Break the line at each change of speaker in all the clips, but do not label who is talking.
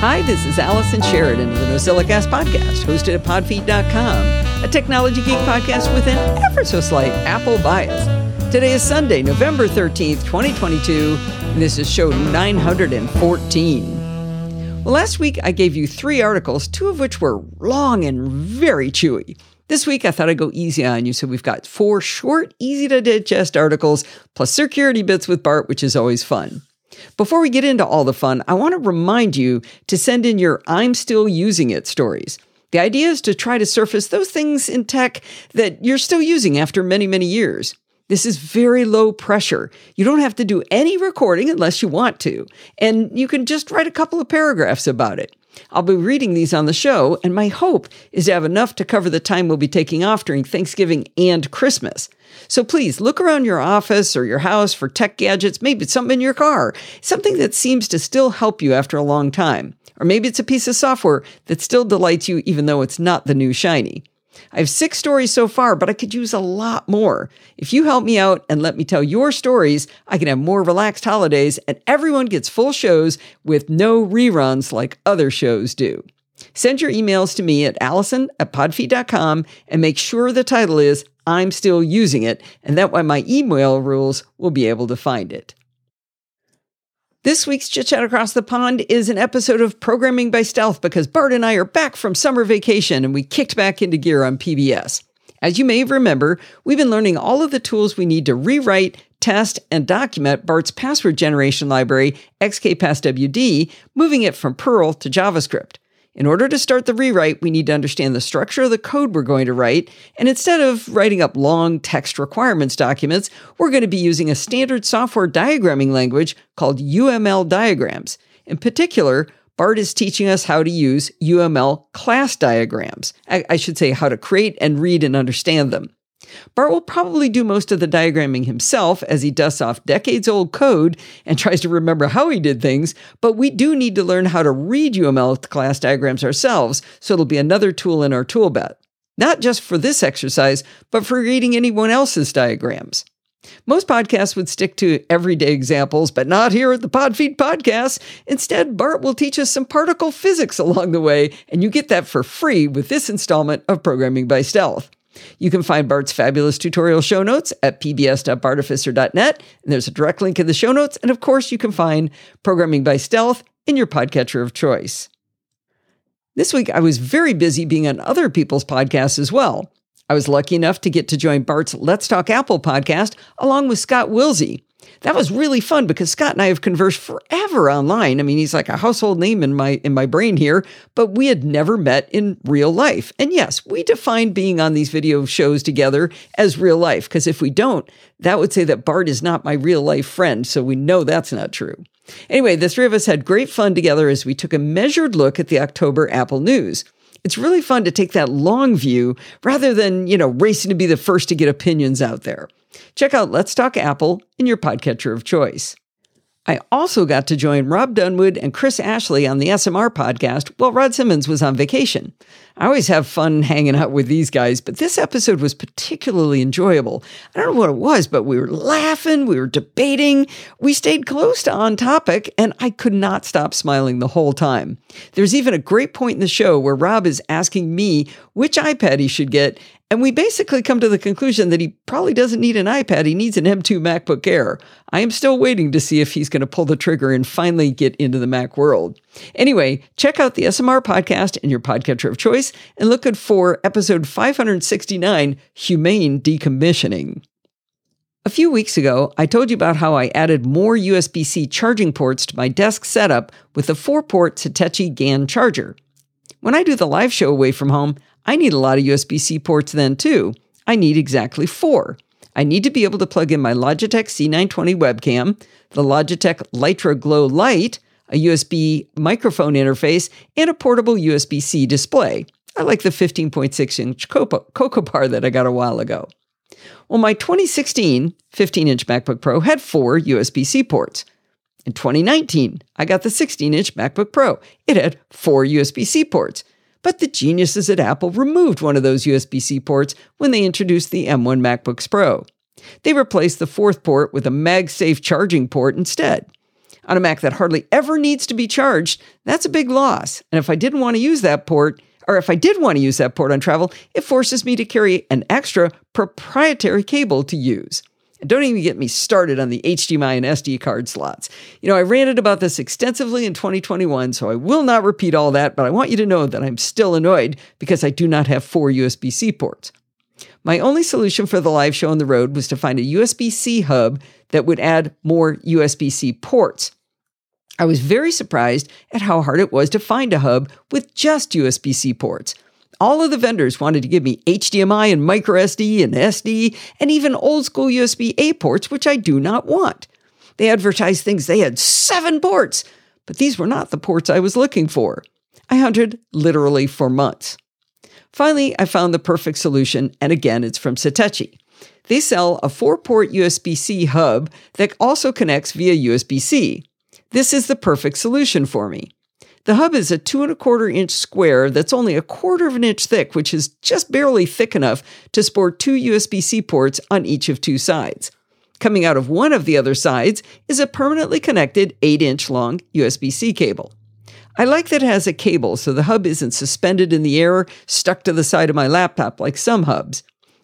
Hi, this is Allison Sheridan of the NosillaCast podcast, hosted at podfeet.com, a technology geek podcast with an ever so slight Apple bias. Today is Sunday, November 13th, 2022, and this is show 914. Well, last week I gave you three articles, two of which were long and very chewy. This week, I thought I'd go easy on you, so we've got four short, easy to digest articles, plus security bits with Bart, which is always fun. Before we get into all the fun, I want to remind you to send in your I'm still using it stories. The idea is to try to surface those things in tech that you're still using after many, many years. This is very low pressure. You don't have to do any recording unless you want to, and you can just write a couple of paragraphs about it. I'll be reading these on the show, and my hope is to have enough to cover the time we'll be taking off during Thanksgiving and Christmas. So please look around your office or your house for tech gadgets, maybe it's something in your car, something that seems to still help you after a long time. Or maybe it's a piece of software that still delights you even though it's not the new shiny. I have six stories so far, but I could use a lot more. If you help me out and let me tell your stories, I can have more relaxed holidays and everyone gets full shows with no reruns like other shows do. Send your emails to me at allison at podfeet.com and make sure the title is I'm Still Using It, and that way my email rules will be able to find it. This week's Chit Chat Across the Pond is an episode of Programming by Stealth because Bart and I are back from summer vacation and we kicked back into gear on PBS. As you may remember, we've been learning all of the tools we need to rewrite, test, and document Bart's password generation library, XKPassWD, moving it from Perl to JavaScript. In order to start the rewrite, we need to understand the structure of the code we're going to write. And instead of writing up long text requirements documents, we're going to be using a standard software diagramming language called UML diagrams. In particular, Bart is teaching us how to use UML class diagrams. I, I should say how to create and read and understand them. Bart will probably do most of the diagramming himself as he dusts off decades old code and tries to remember how he did things, but we do need to learn how to read UML class diagrams ourselves, so it'll be another tool in our tool belt. Not just for this exercise, but for reading anyone else's diagrams. Most podcasts would stick to everyday examples, but not here at the Podfeet Podcast. Instead, Bart will teach us some particle physics along the way, and you get that for free with this installment of Programming by Stealth. You can find Bart's fabulous tutorial show notes at pbs.bartificer.net, and there's a direct link in the show notes. And of course, you can find Programming by Stealth in your podcatcher of choice. This week, I was very busy being on other people's podcasts as well. I was lucky enough to get to join Bart's Let's Talk Apple podcast along with Scott Willsey that was really fun because Scott and I have conversed forever online. I mean, he's like a household name in my in my brain here, but we had never met in real life. And yes, we define being on these video shows together as real life because if we don't, that would say that Bart is not my real life friend, so we know that's not true. Anyway, the three of us had great fun together as we took a measured look at the October Apple news. It's really fun to take that long view rather than, you know, racing to be the first to get opinions out there. Check out Let's Talk Apple in your podcatcher of choice. I also got to join Rob Dunwood and Chris Ashley on the SMR podcast while Rod Simmons was on vacation. I always have fun hanging out with these guys, but this episode was particularly enjoyable. I don't know what it was, but we were laughing, we were debating, we stayed close to on topic, and I could not stop smiling the whole time. There's even a great point in the show where Rob is asking me which iPad he should get, and we basically come to the conclusion that he probably doesn't need an iPad, he needs an M2 MacBook Air. I am still waiting to see if he's going to pull the trigger and finally get into the Mac world. Anyway, check out the SMR podcast in your podcatcher of choice and look for episode 569 Humane Decommissioning. A few weeks ago, I told you about how I added more USB C charging ports to my desk setup with a four port Satechi GAN charger. When I do the live show away from home, I need a lot of USB C ports then too. I need exactly four. I need to be able to plug in my Logitech C920 webcam, the Logitech Litra Glow Light, a USB microphone interface, and a portable USB C display. I like the 15.6 inch Cocoa Bar that I got a while ago. Well, my 2016 15 inch MacBook Pro had four USB C ports. In 2019, I got the 16 inch MacBook Pro. It had four USB C ports. But the geniuses at Apple removed one of those USB C ports when they introduced the M1 MacBooks Pro. They replaced the fourth port with a MagSafe charging port instead. On a Mac that hardly ever needs to be charged, that's a big loss. And if I didn't want to use that port, or if I did want to use that port on travel, it forces me to carry an extra proprietary cable to use. And don't even get me started on the HDMI and SD card slots. You know, I ranted about this extensively in 2021, so I will not repeat all that, but I want you to know that I'm still annoyed because I do not have four USB C ports. My only solution for the live show on the road was to find a USB C hub that would add more USB C ports. I was very surprised at how hard it was to find a hub with just USB C ports. All of the vendors wanted to give me HDMI and microSD and SD and even old school USB A ports, which I do not want. They advertised things they had seven ports, but these were not the ports I was looking for. I hunted literally for months. Finally, I found the perfect solution, and again, it's from Satechi. They sell a four port USB C hub that also connects via USB C. This is the perfect solution for me. The hub is a two and a quarter inch square that's only a quarter of an inch thick, which is just barely thick enough to sport two USB C ports on each of two sides. Coming out of one of the other sides is a permanently connected 8 inch long USB C cable. I like that it has a cable so the hub isn't suspended in the air, stuck to the side of my laptop like some hubs.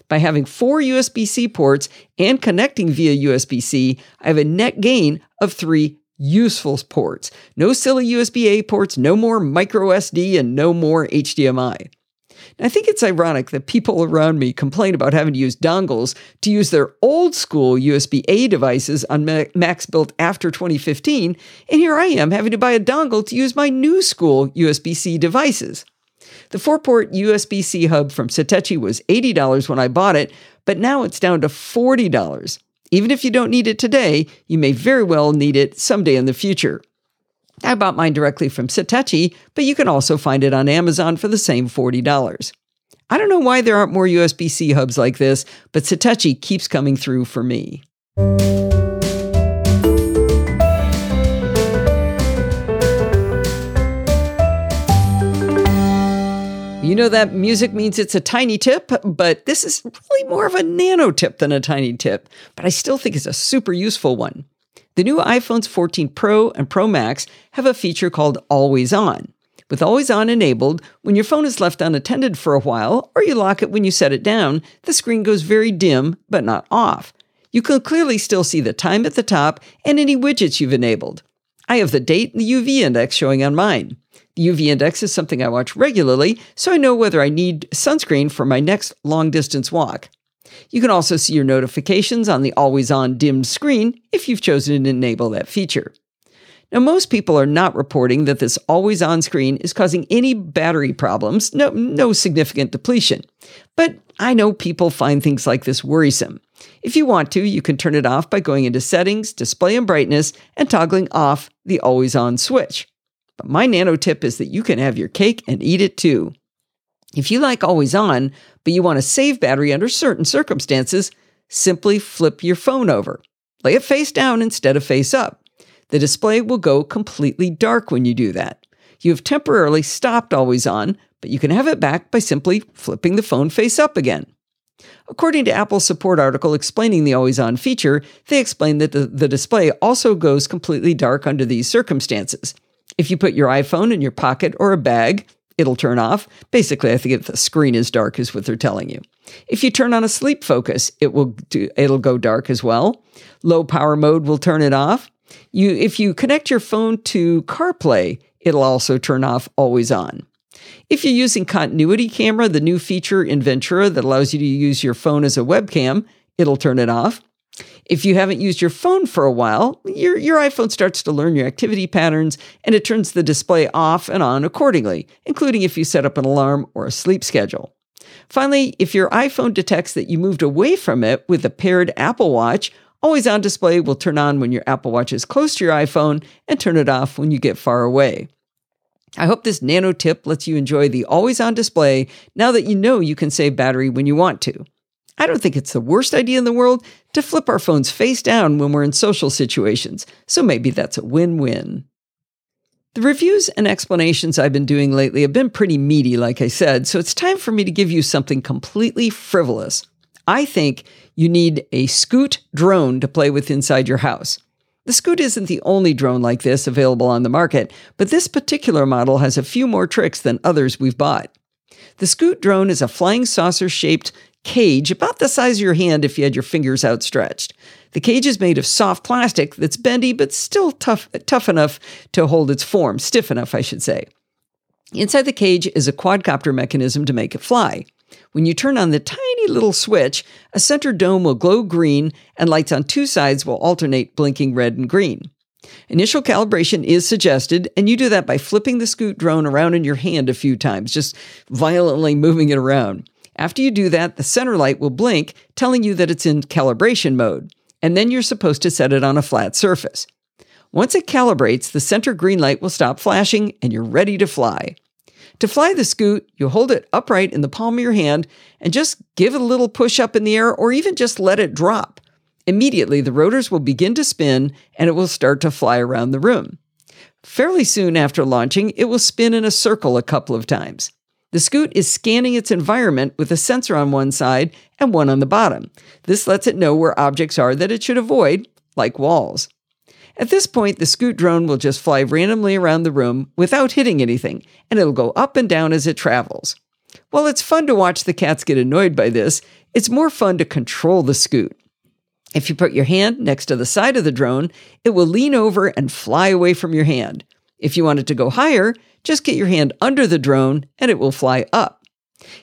By having four USB C ports and connecting via USB C, I have a net gain of three useful ports. No silly USB A ports, no more micro SD, and no more HDMI. I think it's ironic that people around me complain about having to use dongles to use their old school USB A devices on Macs built after 2015, and here I am having to buy a dongle to use my new school USB C devices. The four port USB C hub from Satechi was $80 when I bought it, but now it's down to $40. Even if you don't need it today, you may very well need it someday in the future. I bought mine directly from Satechi, but you can also find it on Amazon for the same $40. I don't know why there aren't more USB C hubs like this, but Satechi keeps coming through for me. You know that music means it's a tiny tip, but this is really more of a nano tip than a tiny tip, but I still think it's a super useful one. The new iPhones 14 Pro and Pro Max have a feature called Always On. With Always On enabled, when your phone is left unattended for a while, or you lock it when you set it down, the screen goes very dim, but not off. You can clearly still see the time at the top and any widgets you've enabled. I have the date and the UV index showing on mine. The UV index is something I watch regularly, so I know whether I need sunscreen for my next long distance walk. You can also see your notifications on the always on dimmed screen if you've chosen to enable that feature. Now, most people are not reporting that this always on screen is causing any battery problems, no, no significant depletion. But I know people find things like this worrisome. If you want to, you can turn it off by going into Settings, Display and Brightness, and toggling off the always on switch. But my nano tip is that you can have your cake and eat it too. If you like always on, but you want to save battery under certain circumstances, simply flip your phone over. Lay it face down instead of face up. The display will go completely dark when you do that. You have temporarily stopped always on, but you can have it back by simply flipping the phone face up again. According to Apple's support article explaining the always on feature, they explain that the, the display also goes completely dark under these circumstances. If you put your iPhone in your pocket or a bag, it'll turn off. Basically, I think if the screen is dark is what they're telling you. If you turn on a sleep focus, it will do, it'll go dark as well. Low power mode will turn it off. You if you connect your phone to CarPlay, it'll also turn off always on. If you're using continuity camera, the new feature in Ventura that allows you to use your phone as a webcam, it'll turn it off. If you haven't used your phone for a while, your, your iPhone starts to learn your activity patterns and it turns the display off and on accordingly, including if you set up an alarm or a sleep schedule. Finally, if your iPhone detects that you moved away from it with a paired Apple Watch, Always on display will turn on when your Apple Watch is close to your iPhone and turn it off when you get far away. I hope this nano tip lets you enjoy the always on display now that you know you can save battery when you want to. I don't think it's the worst idea in the world to flip our phones face down when we're in social situations, so maybe that's a win win. The reviews and explanations I've been doing lately have been pretty meaty, like I said, so it's time for me to give you something completely frivolous. I think you need a Scoot drone to play with inside your house. The Scoot isn't the only drone like this available on the market, but this particular model has a few more tricks than others we've bought. The Scoot drone is a flying saucer shaped cage about the size of your hand if you had your fingers outstretched. The cage is made of soft plastic that's bendy but still tough, tough enough to hold its form, stiff enough, I should say. Inside the cage is a quadcopter mechanism to make it fly. When you turn on the tiny little switch, a center dome will glow green and lights on two sides will alternate blinking red and green. Initial calibration is suggested, and you do that by flipping the Scoot drone around in your hand a few times, just violently moving it around. After you do that, the center light will blink, telling you that it's in calibration mode, and then you're supposed to set it on a flat surface. Once it calibrates, the center green light will stop flashing and you're ready to fly. To fly the scoot, you hold it upright in the palm of your hand and just give it a little push up in the air or even just let it drop. Immediately, the rotors will begin to spin and it will start to fly around the room. Fairly soon after launching, it will spin in a circle a couple of times. The Scoot is scanning its environment with a sensor on one side and one on the bottom. This lets it know where objects are that it should avoid, like walls. At this point, the Scoot drone will just fly randomly around the room without hitting anything, and it'll go up and down as it travels. While it's fun to watch the cats get annoyed by this, it's more fun to control the Scoot. If you put your hand next to the side of the drone, it will lean over and fly away from your hand. If you want it to go higher, just get your hand under the drone and it will fly up.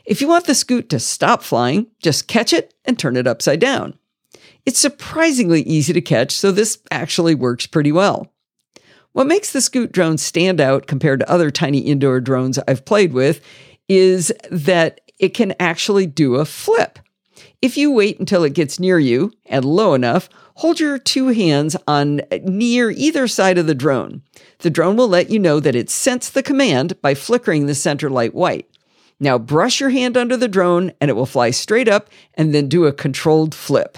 If you want the scoot to stop flying, just catch it and turn it upside down. It's surprisingly easy to catch, so this actually works pretty well. What makes the Scoot drone stand out compared to other tiny indoor drones I've played with is that it can actually do a flip. If you wait until it gets near you and low enough, hold your two hands on near either side of the drone. The drone will let you know that it sensed the command by flickering the center light white. Now brush your hand under the drone and it will fly straight up and then do a controlled flip.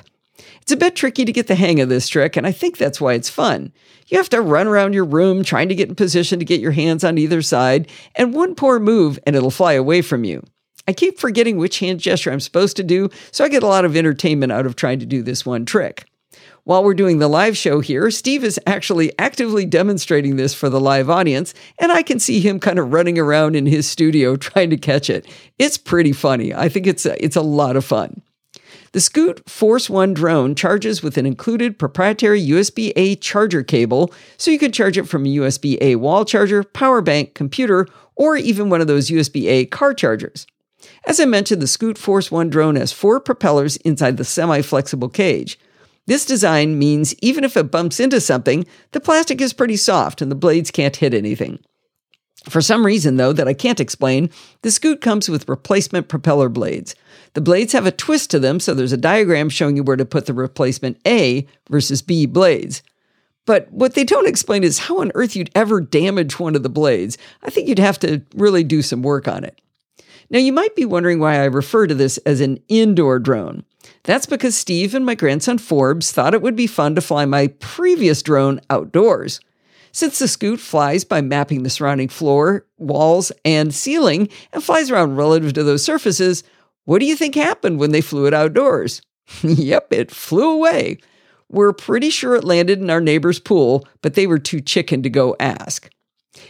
It's a bit tricky to get the hang of this trick, and I think that's why it's fun. You have to run around your room trying to get in position to get your hands on either side, and one poor move and it'll fly away from you. I keep forgetting which hand gesture I'm supposed to do, so I get a lot of entertainment out of trying to do this one trick. While we're doing the live show here, Steve is actually actively demonstrating this for the live audience, and I can see him kind of running around in his studio trying to catch it. It's pretty funny. I think it's a, it's a lot of fun. The Scoot Force One drone charges with an included proprietary USB A charger cable, so you can charge it from a USB A wall charger, power bank, computer, or even one of those USB A car chargers. As I mentioned, the Scoot Force One drone has four propellers inside the semi flexible cage. This design means even if it bumps into something, the plastic is pretty soft and the blades can't hit anything. For some reason, though, that I can't explain, the Scoot comes with replacement propeller blades. The blades have a twist to them, so there's a diagram showing you where to put the replacement A versus B blades. But what they don't explain is how on earth you'd ever damage one of the blades. I think you'd have to really do some work on it. Now, you might be wondering why I refer to this as an indoor drone. That's because Steve and my grandson Forbes thought it would be fun to fly my previous drone outdoors. Since the Scoot flies by mapping the surrounding floor, walls, and ceiling and flies around relative to those surfaces, what do you think happened when they flew it outdoors? yep, it flew away. We're pretty sure it landed in our neighbor's pool, but they were too chicken to go ask.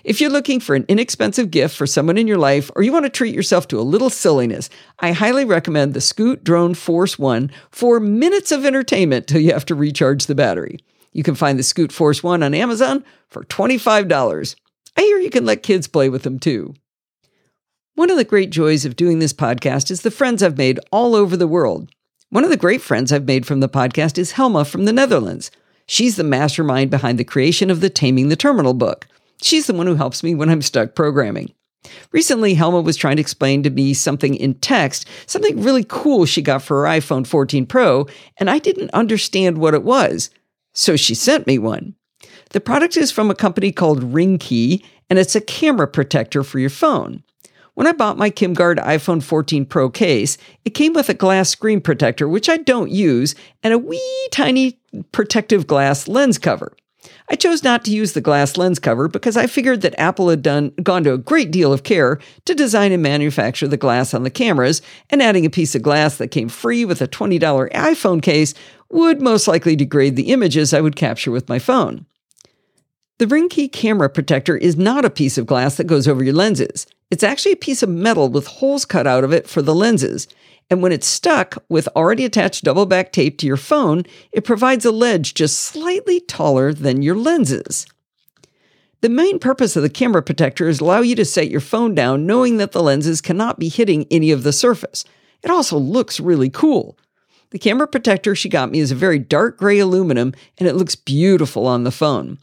If you're looking for an inexpensive gift for someone in your life or you want to treat yourself to a little silliness, I highly recommend the Scoot Drone Force One for minutes of entertainment till you have to recharge the battery. You can find the Scoot Force One on Amazon for $25. I hear you can let kids play with them too. One of the great joys of doing this podcast is the friends I've made all over the world. One of the great friends I've made from the podcast is Helma from the Netherlands. She's the mastermind behind the creation of the Taming the Terminal book. She's the one who helps me when I'm stuck programming. Recently, Helma was trying to explain to me something in text, something really cool she got for her iPhone 14 Pro, and I didn't understand what it was. So she sent me one. The product is from a company called Ringke, and it's a camera protector for your phone. When I bought my KimGuard iPhone 14 Pro case, it came with a glass screen protector, which I don't use, and a wee tiny protective glass lens cover. I chose not to use the glass lens cover because I figured that Apple had done gone to a great deal of care to design and manufacture the glass on the cameras, and adding a piece of glass that came free with a $20 iPhone case would most likely degrade the images I would capture with my phone. The Ringke camera protector is not a piece of glass that goes over your lenses. It's actually a piece of metal with holes cut out of it for the lenses. And when it's stuck with already attached double back tape to your phone, it provides a ledge just slightly taller than your lenses. The main purpose of the camera protector is allow you to set your phone down knowing that the lenses cannot be hitting any of the surface. It also looks really cool. The camera protector she got me is a very dark gray aluminum and it looks beautiful on the phone.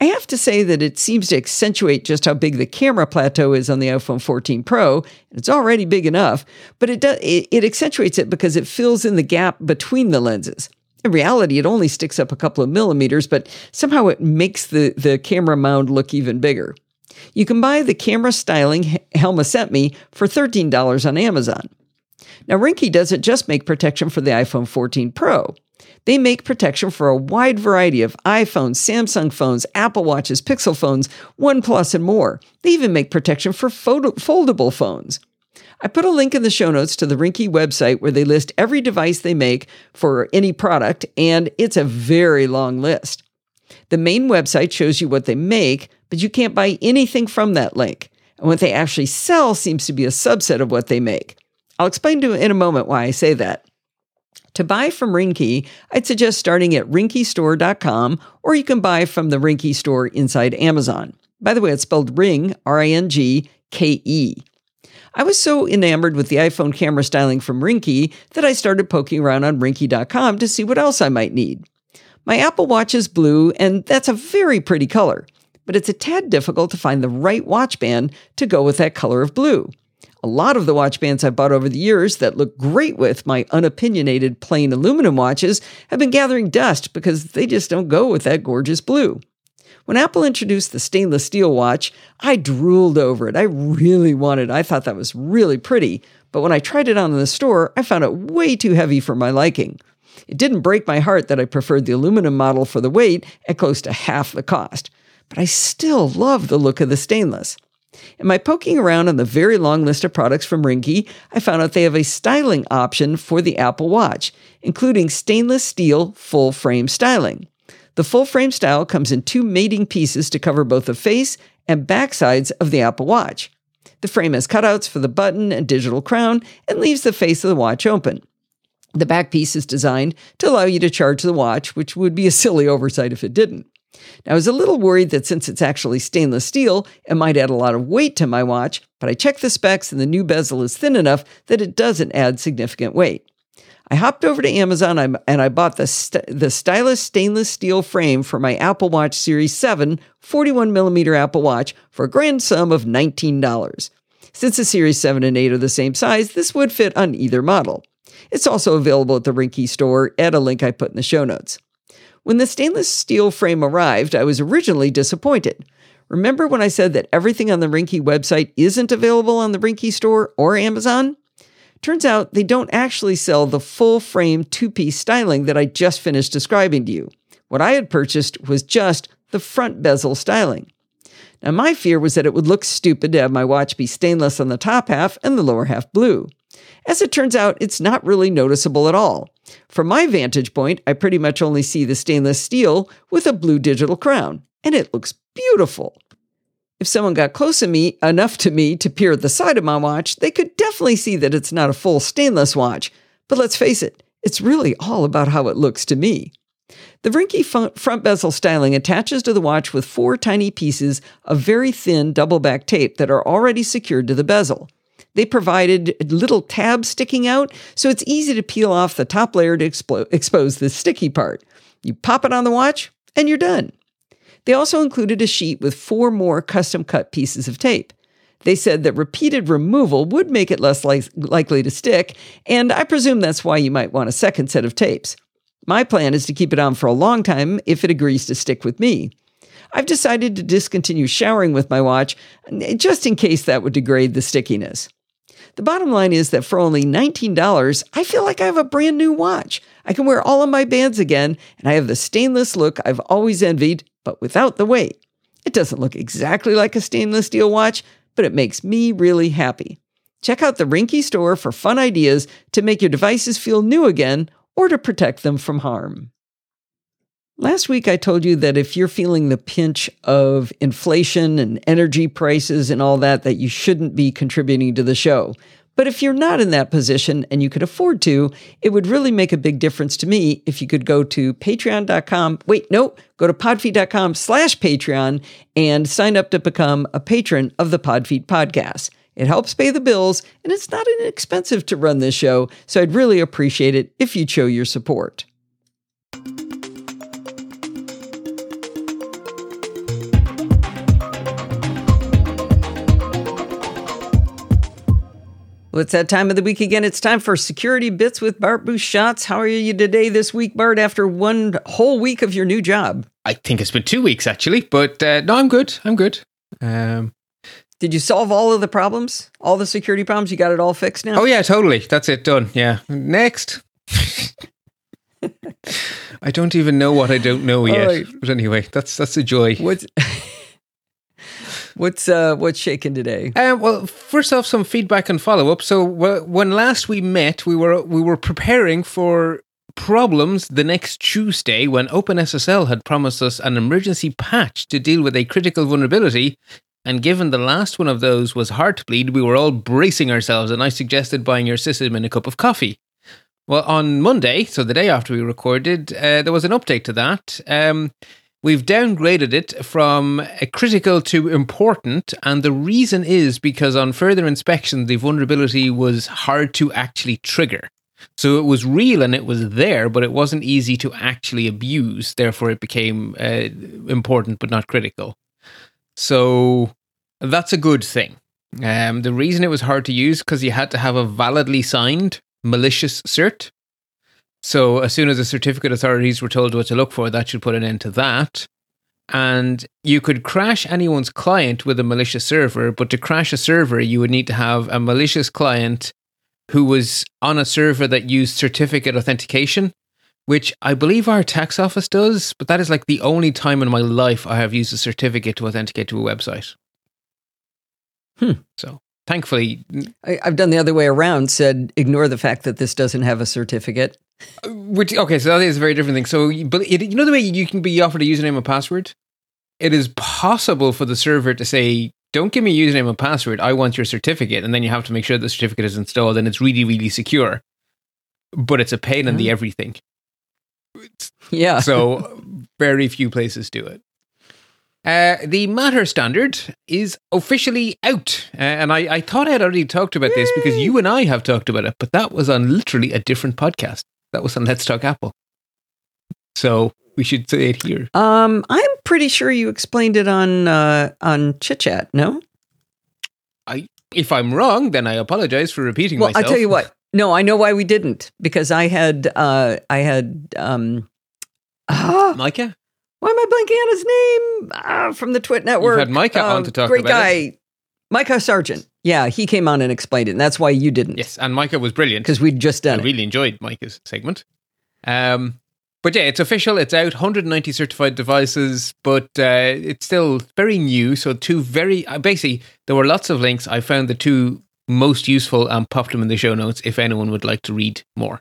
I have to say that it seems to accentuate just how big the camera plateau is on the iPhone 14 Pro. It's already big enough, but it, does, it, it accentuates it because it fills in the gap between the lenses. In reality, it only sticks up a couple of millimeters, but somehow it makes the, the camera mound look even bigger. You can buy the camera styling Helma sent me for $13 on Amazon. Now, Ringke doesn't just make protection for the iPhone 14 Pro. They make protection for a wide variety of iPhones, Samsung phones, Apple Watches, Pixel phones, OnePlus, and more. They even make protection for photo- foldable phones. I put a link in the show notes to the Ringke website where they list every device they make for any product, and it's a very long list. The main website shows you what they make, but you can't buy anything from that link. And what they actually sell seems to be a subset of what they make. I'll explain to you in a moment why I say that. To buy from Ringke, I'd suggest starting at ringkestore.com or you can buy from the Ringke store inside Amazon. By the way, it's spelled ring, R I N G K E. I was so enamored with the iPhone camera styling from Ringke that I started poking around on ringke.com to see what else I might need. My Apple Watch is blue, and that's a very pretty color, but it's a tad difficult to find the right watch band to go with that color of blue. A lot of the watch bands I've bought over the years that look great with my unopinionated plain aluminum watches have been gathering dust because they just don't go with that gorgeous blue. When Apple introduced the stainless steel watch, I drooled over it. I really wanted it. I thought that was really pretty, but when I tried it on in the store, I found it way too heavy for my liking. It didn't break my heart that I preferred the aluminum model for the weight at close to half the cost, but I still love the look of the stainless. In my poking around on the very long list of products from Ringke, I found out they have a styling option for the Apple Watch, including stainless steel full frame styling. The full frame style comes in two mating pieces to cover both the face and back sides of the Apple Watch. The frame has cutouts for the button and digital crown and leaves the face of the watch open. The back piece is designed to allow you to charge the watch, which would be a silly oversight if it didn't. Now, I was a little worried that since it's actually stainless steel, it might add a lot of weight to my watch, but I checked the specs and the new bezel is thin enough that it doesn't add significant weight. I hopped over to Amazon and I bought the, st- the stylus stainless steel frame for my Apple Watch Series 7 41 millimeter Apple Watch for a grand sum of $19. Since the Series 7 and 8 are the same size, this would fit on either model. It's also available at the Ringke store at a link I put in the show notes. When the stainless steel frame arrived, I was originally disappointed. Remember when I said that everything on the Ringke website isn't available on the Ringke store or Amazon? Turns out they don't actually sell the full frame two piece styling that I just finished describing to you. What I had purchased was just the front bezel styling. Now, my fear was that it would look stupid to have my watch be stainless on the top half and the lower half blue. As it turns out, it's not really noticeable at all. From my vantage point, I pretty much only see the stainless steel with a blue digital crown, and it looks beautiful. If someone got close to me enough to me to peer at the side of my watch, they could definitely see that it's not a full stainless watch. But let's face it, it's really all about how it looks to me. The Ringke front bezel styling attaches to the watch with four tiny pieces of very thin double back tape that are already secured to the bezel. They provided little tabs sticking out, so it's easy to peel off the top layer to expose the sticky part. You pop it on the watch, and you're done. They also included a sheet with four more custom cut pieces of tape. They said that repeated removal would make it less li- likely to stick, and I presume that's why you might want a second set of tapes. My plan is to keep it on for a long time if it agrees to stick with me. I've decided to discontinue showering with my watch just in case that would degrade the stickiness. The bottom line is that for only $19, I feel like I have a brand new watch. I can wear all of my bands again, and I have the stainless look I've always envied, but without the weight. It doesn't look exactly like a stainless steel watch, but it makes me really happy. Check out the Ringke store for fun ideas to make your devices feel new again or to protect them from harm. Last week, I told you that if you're feeling the pinch of inflation and energy prices and all that, that you shouldn't be contributing to the show. But if you're not in that position and you could afford to, it would really make a big difference to me if you could go to patreon.com. Wait, no, go to podfeet.com slash Patreon and sign up to become a patron of the Podfeet podcast. It helps pay the bills and it's not inexpensive to run this show, so I'd really appreciate it if you'd show your support. Well, it's that time of the week again. It's time for Security Bits with Bart Busschots. How are you today this week, Bart, after one whole week of your new job?
I think it's been two weeks actually, but uh, no, I'm good. I'm good. Um,
Did you solve all of the problems? All the security problems? You got it all fixed now?
oh yeah, totally. That's it. Done. Yeah. Next. I don't even know what I don't know yet.
right.
But anyway, that's that's a joy.
What's what's uh what's shaking today?
Um, well, first off, some feedback and follow up. So when last we met, we were we were preparing for problems the next Tuesday when OpenSSL had promised us an emergency patch to deal with a critical vulnerability. And given the last one of those was Heartbleed, we were all bracing ourselves, and I suggested buying your sysadmin a cup of coffee. Well, on Monday, so the day after we recorded, uh, there was an update to that. Um, we've downgraded it from critical to important, and the reason is because on further inspection, the vulnerability was hard to actually trigger. So it was real and it was there, but it wasn't easy to actually abuse. Therefore, it became uh, important but not critical. So that's a good thing. Um, the reason it was hard to use because you had to have a validly signed malicious cert. So as soon as the certificate authorities were told what to look for, that should put an end to that. And you could crash anyone's client with a malicious server, but to crash a server, you would need to have a malicious client who was on a server that used certificate authentication, which I believe our tax office does, but that is like the only time in my life I have used a certificate to authenticate to a website.
Hmm.
So thankfully,
I, I've done the other way around. Said ignore the fact that this doesn't have a certificate.
Uh, which okay, so that is a very different thing. So, but it, you know the way you can be offered a username and password. It is possible for the server to say, "Don't give me a username and password. I want your certificate," and then you have to make sure the certificate is installed and it's really, really secure. But it's a pain in the mm-hmm. everything.
Yeah.
So, very few places do it. Uh, the Matter standard is officially out. Uh, and I, I thought I had already talked about this because you and I have talked about it, but that was on literally a different podcast. That was on Let's Talk Apple. So we should say it here.
Um, I'm pretty sure you explained it on uh, on Chit Chat. No.
I, if I'm wrong, then I apologize for repeating
Well, I
myself.
tell you what. No, I know why we didn't because I had uh, I had um, ah,
Micah?
Why am I blanking on his name ah, from the Twit Network?
You've had Micah
Uh,
on to talk
great
about
guy, Micah Sargent. Yeah, he came on and explained it, and that's why you didn't.
Yes, and Micah was brilliant.
because we'd just
I
done it.
really enjoyed Micah's segment. Um, but yeah, it's official. It's out. 190 certified devices, but uh, it's still very new. So two very uh, basically, there were lots of links. I found the two most useful and popped them in the show notes. If anyone would like to read more,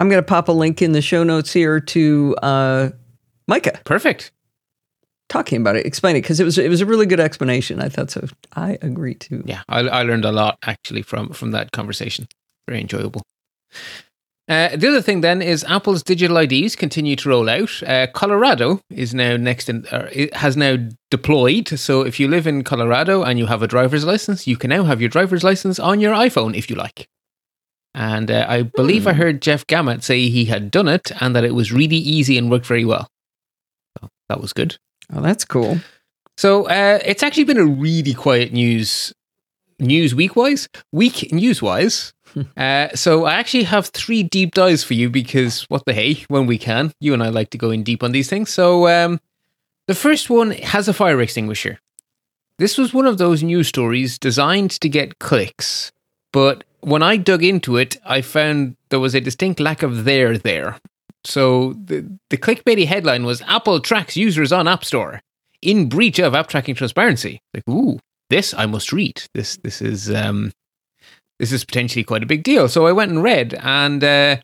I'm going to pop a link in the show notes here to uh, Micah
perfect.
talking about it, explain it because it was it was a really good explanation. I thought so. I agree too.
Yeah, I, I learned a lot actually from from that conversation. Very enjoyable. Uh, the other thing then is Apple's digital IDs continue to roll out. Uh, Colorado is now next in, uh, it has now deployed. So if you live in Colorado and you have a driver's license, you can now have your driver's license on your iPhone if you like. And uh, I believe I heard Jeff Gamet say he had done it and that it was really easy and worked very well. That was good.
Oh, that's cool.
So uh, it's actually been a really quiet news news week wise week news wise. uh, so I actually have three deep dives for you because what the hey when we can you and I like to go in deep on these things. So um, the first one has a fire extinguisher. This was one of those news stories designed to get clicks, but when I dug into it, I found there was a distinct lack of there there. So the, the clickbaity headline was Apple tracks users on App Store in breach of app tracking transparency. Like, ooh, this I must read. This this is um this is potentially quite a big deal. So I went and read, and uh,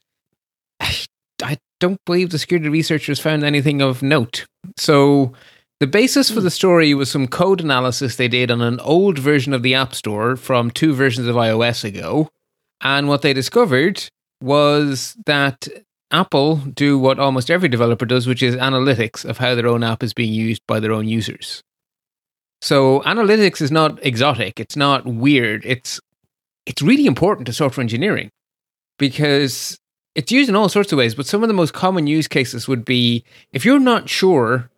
I don't believe the security researchers found anything of note. So the basis for the story was some code analysis they did on an old version of the App Store from two versions of iOS ago. And what they discovered was that Apple do what almost every developer does, which is analytics of how their own app is being used by their own users. So analytics is not exotic, it's not weird. It's it's really important to software engineering because it's used in all sorts of ways, but some of the most common use cases would be if you're not sure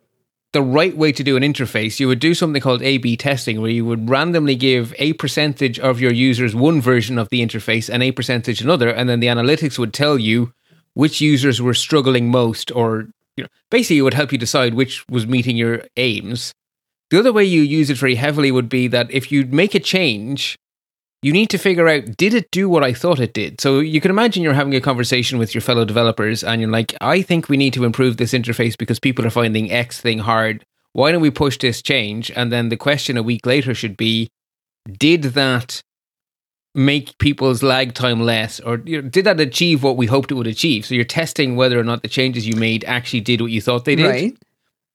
the right way to do an interface, you would do something called A B testing, where you would randomly give a percentage of your users one version of the interface and a percentage another, and then the analytics would tell you which users were struggling most, or you know, basically, it would help you decide which was meeting your aims. The other way you use it very heavily would be that if you make a change, you need to figure out did it do what I thought it did? So you can imagine you're having a conversation with your fellow developers and you're like, I think we need to improve this interface because people are finding X thing hard. Why don't we push this change? And then the question a week later should be, did that make people's lag time less or you know, did that achieve what we hoped it would achieve? So you're testing whether or not the changes you made actually did what you thought they did.
Right.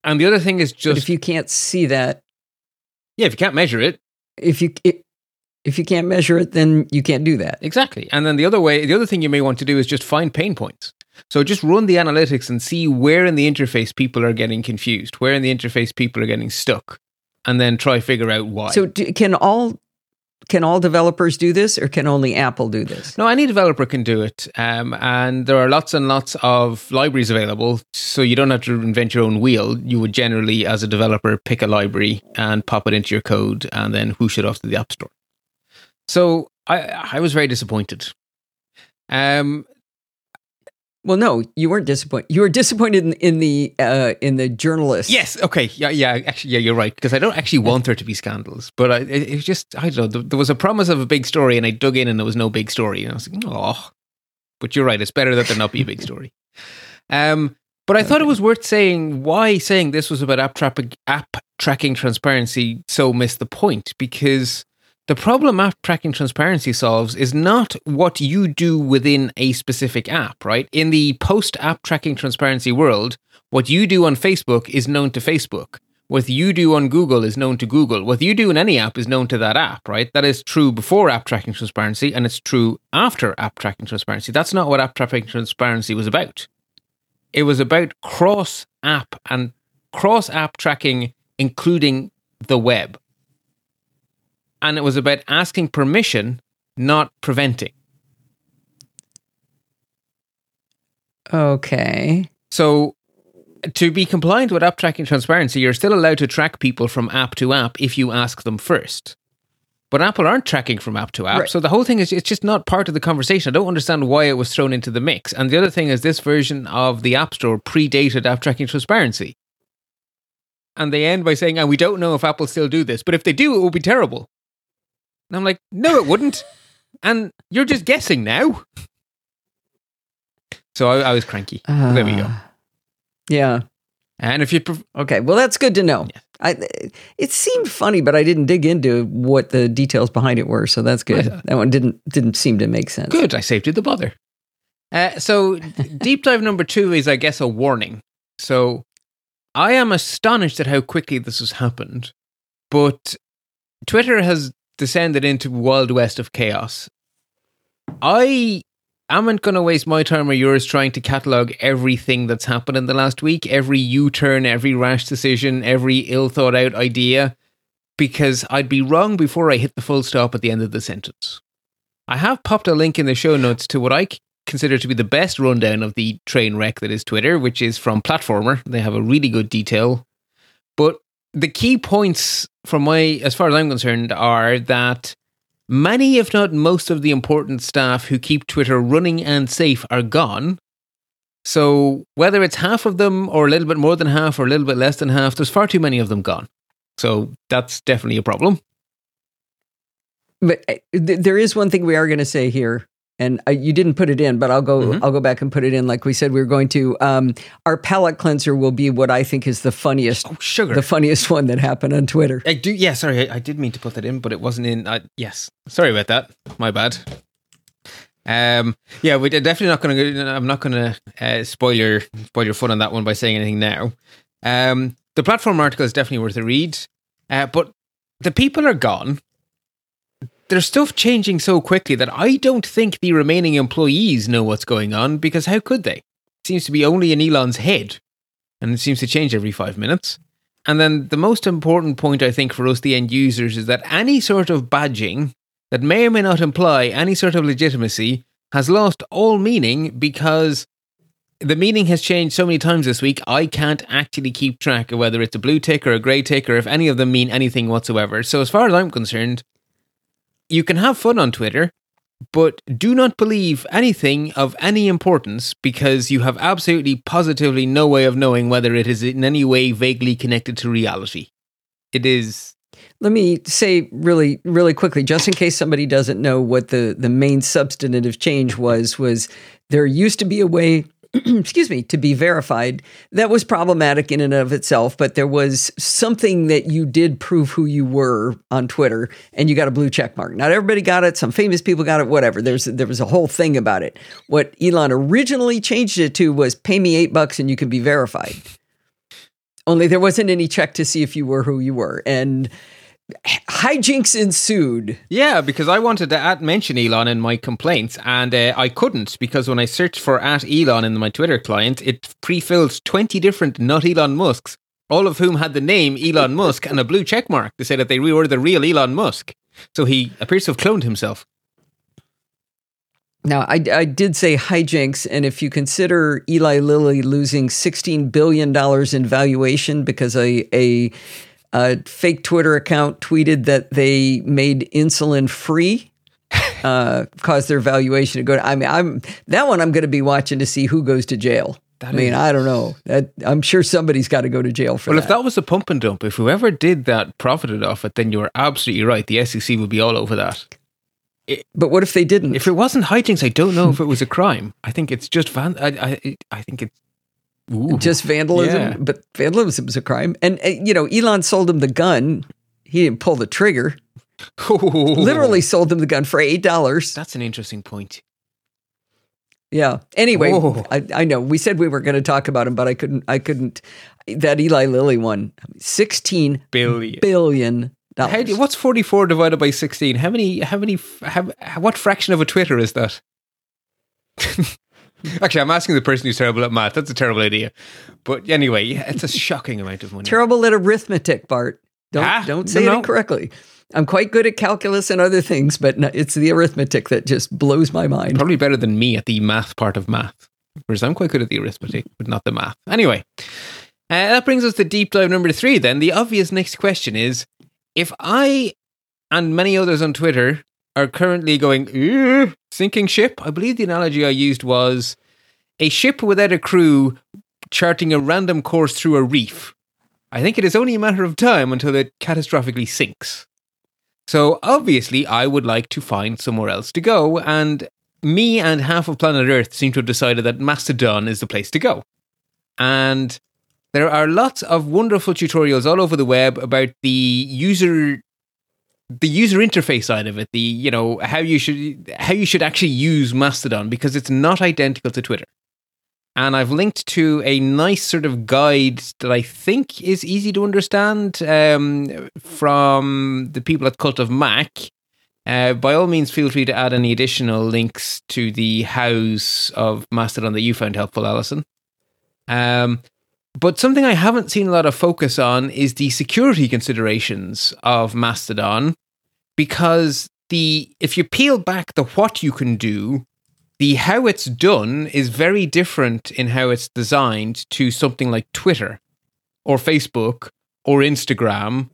And the other thing is
But
just,
if you can't see that,
yeah, if you can't measure it,
if you it, if you can't measure it, then you can't do that.
Exactly. And then the other way, the other thing you may want to do is just find pain points. So just run the analytics and see where in the interface people are getting confused, where in the interface people are getting stuck, and then try figure out why.
So do, can all can all developers do this, or can only Apple do this?
no, any developer can do it, um, and there are lots and lots of libraries available. So you don't have to invent your own wheel. You would generally, as a developer, pick a library and pop it into your code, and then whoosh it off to the App Store. So I, I was very disappointed. Um,
Well, no, you weren't disappointed. You were disappointed in, in the uh, in the journalist.
Yes. Okay. Yeah. Yeah. Actually, yeah. You're right. Because I don't actually want there to be scandals, but I, it, it was just I don't know. There, was a promise of a big story, and I dug in, and there was no big story, and I was like, oh. But you're right. It's better that there not be a big story. Um. But I thought it was worth saying why saying this was about app, app tracking transparency so missed the point because the problem app tracking transparency solves is not what you do within a specific app, right? In the post app tracking transparency world, what you do on Facebook is known to Facebook. What you do on Google is known to Google. What you do in any app is known to that app, right? That is true before app tracking transparency and it's true after app tracking transparency. That's not what app tracking transparency was about. It was about cross app and cross app tracking, including the web and it was about asking permission, not preventing.
Okay.
So, to be compliant with app tracking transparency, you're still allowed to track people from app to app if you ask them first. But Apple aren't tracking from app to app.
Right.
So the whole thing is it's just not part of the conversation. I don't understand why it was thrown into the mix. And the other thing is this version of the App Store predated app tracking transparency. And they end by saying, and we don't know if Apple still do this, but if they do, it will be terrible. And I'm like, no, it wouldn't. and you're just guessing now. So I, I was cranky. there we go.
Uh, Yeah.
And if you, pref-
Okay. Well, that's good to know.
Yeah.
I, it seemed funny, but I didn't dig into what the details behind it were, so that's good.
Right.
That one didn't didn't seem to make sense.
good, I saved you the bother. Uh, so deep dive number two is, I guess, a warning. So I am astonished at how quickly this has happened, but Twitter has descended into wild west of chaos. I amn't going to waste my time or yours trying to catalog everything that's happened in the last week, every U turn, every rash decision, every ill thought out idea, because I'd be wrong before I hit the full stop at the end of the sentence. I have popped a link in the show notes to what I consider to be the best rundown of the train wreck that is Twitter, which is from Platformer. They have a really good detail. But the key points from my as far as I'm concerned are that many if not most of the important staff who keep Twitter running and safe are gone. So whether it's half of them or a little bit more than half or a little bit less than half, there's far too many of them gone. So that's definitely a problem.
But eh, th- there is one thing we are going to say here and you didn't put it in, but I'll go.
Mhm.
I'll go back and put it in, like we said we were going to. Um, our palate cleanser will be what I think is the funniest,
Oh, sugar.
the funniest one that happened on Twitter.
I do. Yeah, sorry, I, I did mean to put that in, but it wasn't in. Uh, yes, sorry about that. My bad. Um. Yeah, we're definitely not going to. I'm not going to uh, spoil your spoil your fun on that one by saying anything now. Um. The platform article is definitely worth a read. Uh, but the people are gone. There's stuff changing so quickly that I don't think the remaining employees know what's going on because how could they? It seems to be only in Elon's head, and it seems to change every five minutes. And then the most important point, I think, for us, the end users, is that any sort of badging that may or may not imply any sort of legitimacy has lost all meaning because the meaning has changed so many times this week. I can't actually keep track of whether it's a blue tick or a grey tick or if any of them mean anything whatsoever. So, as far as I'm concerned, you can have fun on Twitter, but do not believe anything of any importance because you have absolutely positively no way of knowing whether it is in any way vaguely connected to reality. It is
Let me say really, really quickly, just in case somebody doesn't know what the the main substantive change was. Was there used to be a way excuse me, to be verified. That was problematic in and of itself, but there was something that you did prove who you were on Twitter and you got a blue check mark. Not everybody got it, some famous people got it, whatever. There's there was a whole thing about it. What Elon originally changed it to was pay me 8 bucks and you can be verified. Only there wasn't any check to see if you were who you were. And hijinks ensued.
Yeah, because I wanted to at mention Elon in my complaints, and uh, I couldn't because when I searched for at Elon in my Twitter client, it pre-filled twenty different not Elon Musks, all of whom had the name Elon Musk and a blue check mark to say that they were the real Elon Musk. So he appears to have cloned himself.
Now, I, I did say hijinks, and if you consider Eli Lilly losing $16 billion in valuation because a, a, a fake Twitter account tweeted that they made insulin free, uh, caused their valuation to go. I mean, I'm that one. I'm going to be watching to see who goes to jail.
That
I mean,
is-
I don't know. That I'm sure somebody's got to go to jail for
Well,
that.
if that was a pump and dump, if whoever did that profited off it, then you're absolutely right. The SEC would be all over that.
but what if they didn't?
If it wasn't hijinks, I don't know if it was a crime. I think it's just van. I I, I think it's ooh.
just vandalism,
Yeah.
but vandalism is a crime. And uh, you know, Elon sold him the gun. He didn't pull the trigger. Literally sold him the gun for eight dollars.
That's an interesting point.
Yeah. Anyway, I, I know we said we were going to talk about him, but I couldn't. I couldn't. That Eli Lilly one, sixteen
Billion.
billion
How
dollars.
do, what's forty four divided by sixteen? How many? How many? f- How, what fraction of a Twitter is that? Actually, I'm asking the person who's terrible at math. That's a terrible idea. But anyway, yeah, it's a shocking amount of money.
Terrible at arithmetic, Bart. Don't
Ah,
don't say
no,
it
no.
incorrectly. I'm quite good at calculus and other things, but no, it's the arithmetic that just blows my mind.
Probably better than me at the math part of math. Whereas I'm quite good at the arithmetic, but not the math. Anyway, uh, that brings us to deep dive number three. Then the obvious next question is: If I and many others on Twitter are currently going sinking ship, I believe the analogy I used was a ship without a crew charting a random course through a reef. I think it is only a matter of time until it catastrophically sinks. So obviously, I would like to find somewhere else to go, and me and half of planet Earth seem to have decided that Mastodon is the place to go. And there are lots of wonderful tutorials all over the web about the user the user interface side of it, the you know, how you should how you should actually use Mastodon because it's not identical to Twitter. And I've linked to a nice sort of guide that I think is easy to understand um, from the people at Cult of Mac. Uh, by all means, feel free to add any additional links to the house of Mastodon that you found helpful, Alison. Um, but something I haven't seen a lot of focus on is the security considerations of Mastodon, because the if you peel back the what you can do, the how it's done is very different in how it's designed to something like Twitter or Facebook or Instagram,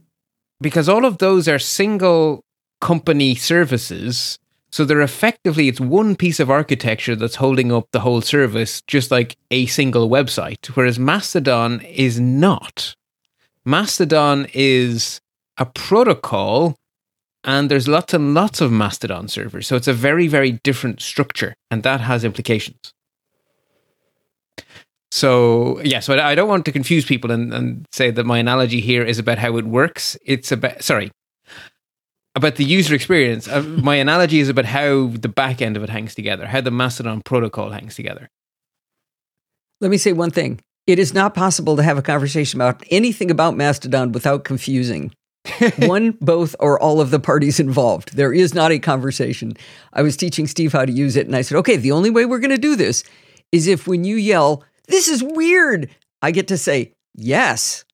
because all of those are single company services. So they're effectively it's one piece of architecture that's holding up the whole service, just like a single website. Whereas Mastodon is not. Mastodon is a protocol and there's lots and lots of Mastodon servers. So it's a very, very different structure, and that has implications. So, yeah, so I don't want to confuse people and, and say that my analogy here is about how it works. It's about, sorry, about the user experience. Uh, my analogy is about how the back end of it hangs together, how the Mastodon protocol hangs together.
Let me say one thing. It is not possible to have a conversation about anything about Mastodon without confusing one, both, or all of the parties involved. There is not a conversation. I was teaching Steve how to use it, and I said, okay, the only way we're going to do this is if when you yell, this is weird, I get to say, yes.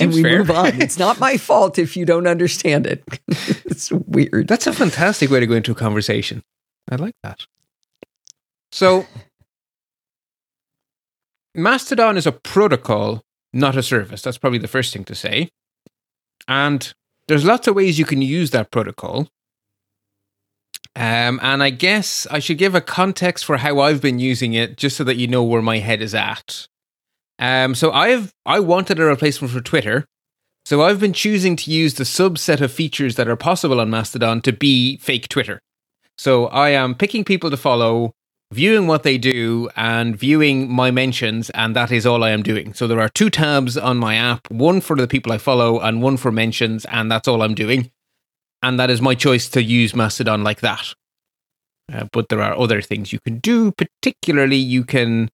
And
we
fair.
move on. It's not my fault if you don't understand it. it's weird.
That's a fantastic way to go into a conversation. I like that. So, Mastodon is a protocol, not a service. That's probably the first thing to say. And there's lots of ways you can use that protocol. Um, and I guess I should give a context for how I've been using it, just so that you know where my head is at. Um, so I've I wanted a replacement for Twitter, so I've been choosing to use the subset of features that are possible on Mastodon to be fake Twitter. So I am picking people to follow, viewing what they do, and viewing my mentions, and that is all I am doing. So there are two tabs on my app, one for the people I follow and one for mentions, and that's all I'm doing and that is my choice to use Mastodon like that. Uh, but there are other things you can do. Particularly, you can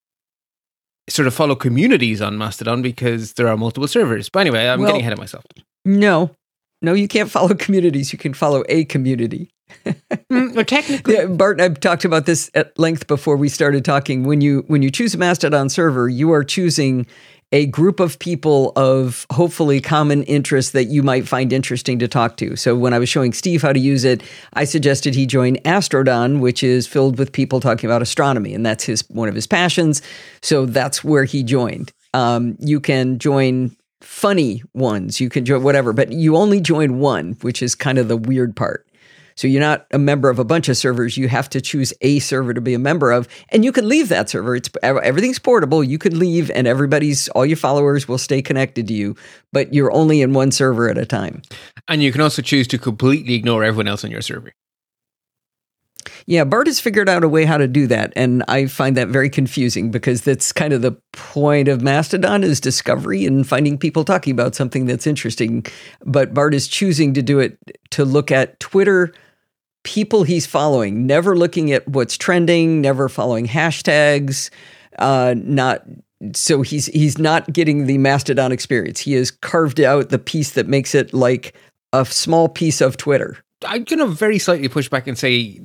sort of follow communities on Mastodon because there are multiple servers. But anyway, I'm well, getting ahead of myself.
No, no, you can't follow communities. You can follow a community.
mm, well, technically,
yeah, Bart and I've talked about this at length before we started talking. When you when you choose a Mastodon server, you are choosing a group of people of hopefully common interest that you might find interesting to talk to. So when I was showing Steve how to use it, I suggested he join Astrodon, which is filled with people talking about astronomy, and that's his one of his passions. So that's where he joined. Um, you can join funny ones, you can join whatever, but you only join one, which is kind of the weird part. So you're not a member of a bunch of servers. You have to choose a server to be a member of, and you can leave that server. It's everything's portable. You could leave, and everybody's all your followers will stay connected to you. But you're only in one server at a time.
And you can also choose to completely ignore everyone else on your server.
Yeah, Bart has figured out a way how to do that, and I find that very confusing because that's kind of the point of Mastodon is discovery and finding people talking about something that's interesting. But Bart is choosing to do it to look at Twitter people he's following, never looking at what's trending, never following hashtags, uh, not so he's he's not getting the Mastodon experience. He has carved out the piece that makes it like a small piece of Twitter.
I'm going to very slightly push back and say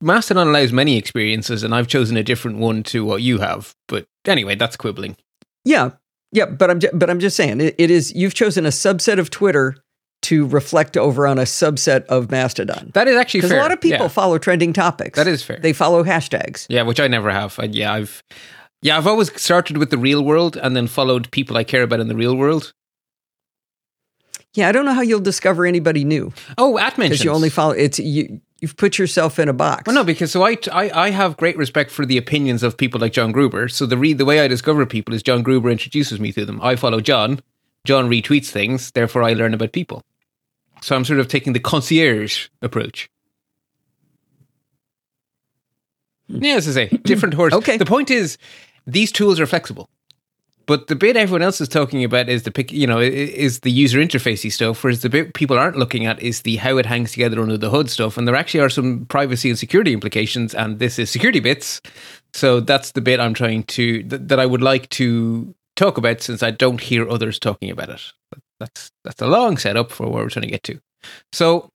Mastodon allows many experiences, and I've chosen a different one to what you have. But anyway, that's quibbling.
Yeah, yeah, but I'm but I'm just saying it, it is. You've chosen a subset of Twitter to reflect over on a subset of Mastodon.
That is actually fair.
a lot of people
yeah.
follow trending topics.
That is fair.
They follow hashtags.
Yeah, which I never have. I, yeah, I've yeah, I've always started with the real world and then followed people I care about in the real world.
Yeah, I don't know how you'll discover anybody new.
Oh, at mentions.
Because you only follow it's you. You've put yourself in a box.
Well, no, because so I, I, I have great respect for the opinions of people like John Gruber. So the re, the way I discover people is John Gruber introduces me to them. I follow John. John retweets things. Therefore, I learn about people. So I'm sort of taking the concierge approach. Hmm. Yeah, as I say, different horse.
okay.
The point is, these tools are flexible. But the bit everyone else is talking about is the pick, you know, is the user interfacey stuff, whereas the bit people aren't looking at is the how it hangs together under the hood stuff. And there actually are some privacy and security implications, and this is security bits. So that's the bit I'm trying to that, that I would like to talk about since I don't hear others talking about it that's that's a long setup for where we're trying to get to. So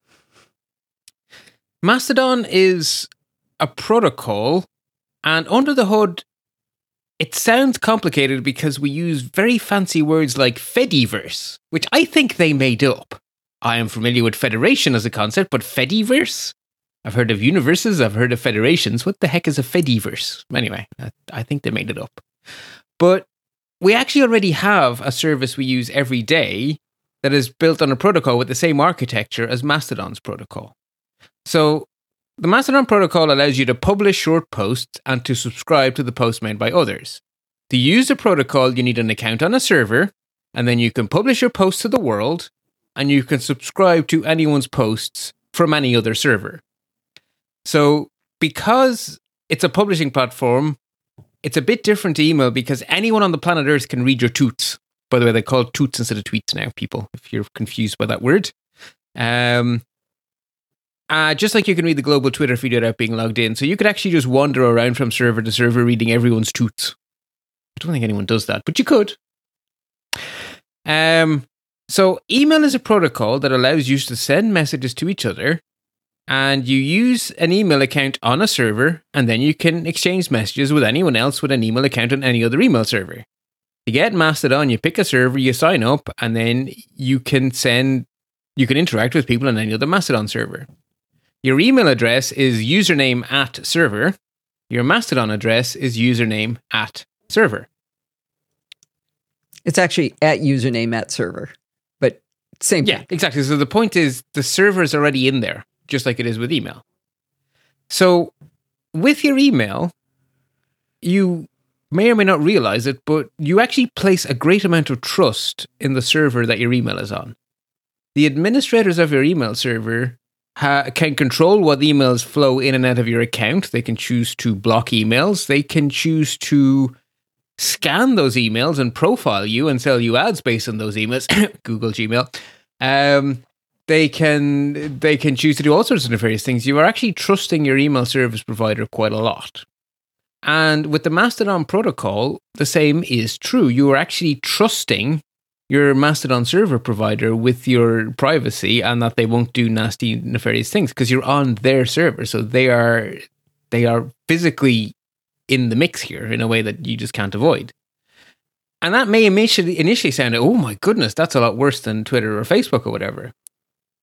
Mastodon is a protocol, and under the hood, it sounds complicated because we use very fancy words like Fediverse, which I think they made up. I am familiar with Federation as a concept, but Fediverse? I've heard of universes, I've heard of federations. What the heck is a Fediverse? Anyway, I, I think they made it up. But we actually already have a service we use every day that is built on a protocol with the same architecture as Mastodon's protocol. So the Mastodon protocol allows you to publish short posts and to subscribe to the posts made by others. To use the protocol, you need an account on a server, and then you can publish your post to the world, and you can subscribe to anyone's posts from any other server. So because it's a publishing platform, it's a bit different to email because anyone on the planet Earth can read your toots. By the way, they call it toots instead of tweets now, people, if you're confused by that word. Um, uh, just like you can read the global Twitter feed without being logged in. So you could actually just wander around from server to server reading everyone's toots. I don't think anyone does that, but you could. Um, so email is a protocol that allows you to send messages to each other and you use an email account on a server and then you can exchange messages with anyone else with an email account on any other email server. To get Mastodon, you pick a server, you sign up, and then you can send, you can interact with people on any other Mastodon server. Your email address is username at server. Your Mastodon address is username at server.
It's actually at username at server, but same
Yeah,
thing.
exactly. So the point is the server is already in there, just like it is with email. So with your email, you may or may not realize it, but you actually place a great amount of trust in the server that your email is on. The administrators of your email server ha- can control what emails flow in and out of your account. They can choose to block emails. They can choose to scan those emails and profile you and sell you ads based on those emails. Google Gmail. Um, they can they can choose to do all sorts of nefarious things. You are actually trusting your email service provider quite a lot. And with the Mastodon protocol, the same is true. You are actually trusting your Mastodon server provider with your privacy and that they won't do nasty nefarious things because you're on their server. So they are they are physically in the mix here in a way that you just can't avoid. And that may initially initially sound, oh my goodness, that's a lot worse than Twitter or Facebook or whatever.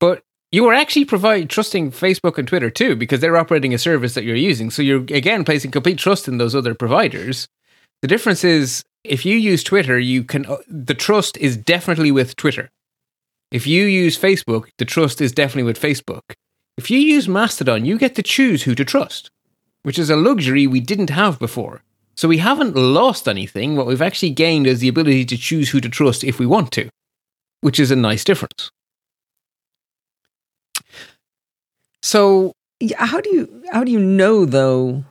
But you are actually providing trusting Facebook and Twitter too, because they're operating a service that you're using. So you're again placing complete trust in those other providers. The difference is if you use Twitter, you can uh, the trust is definitely with Twitter. If you use Facebook, the trust is definitely with Facebook. If you use Mastodon, you get to choose who to trust, which is a luxury we didn't have before. So we haven't lost anything. What we've actually gained is the ability to choose who to trust if we want to, which is a nice difference. So
How do you how do you know though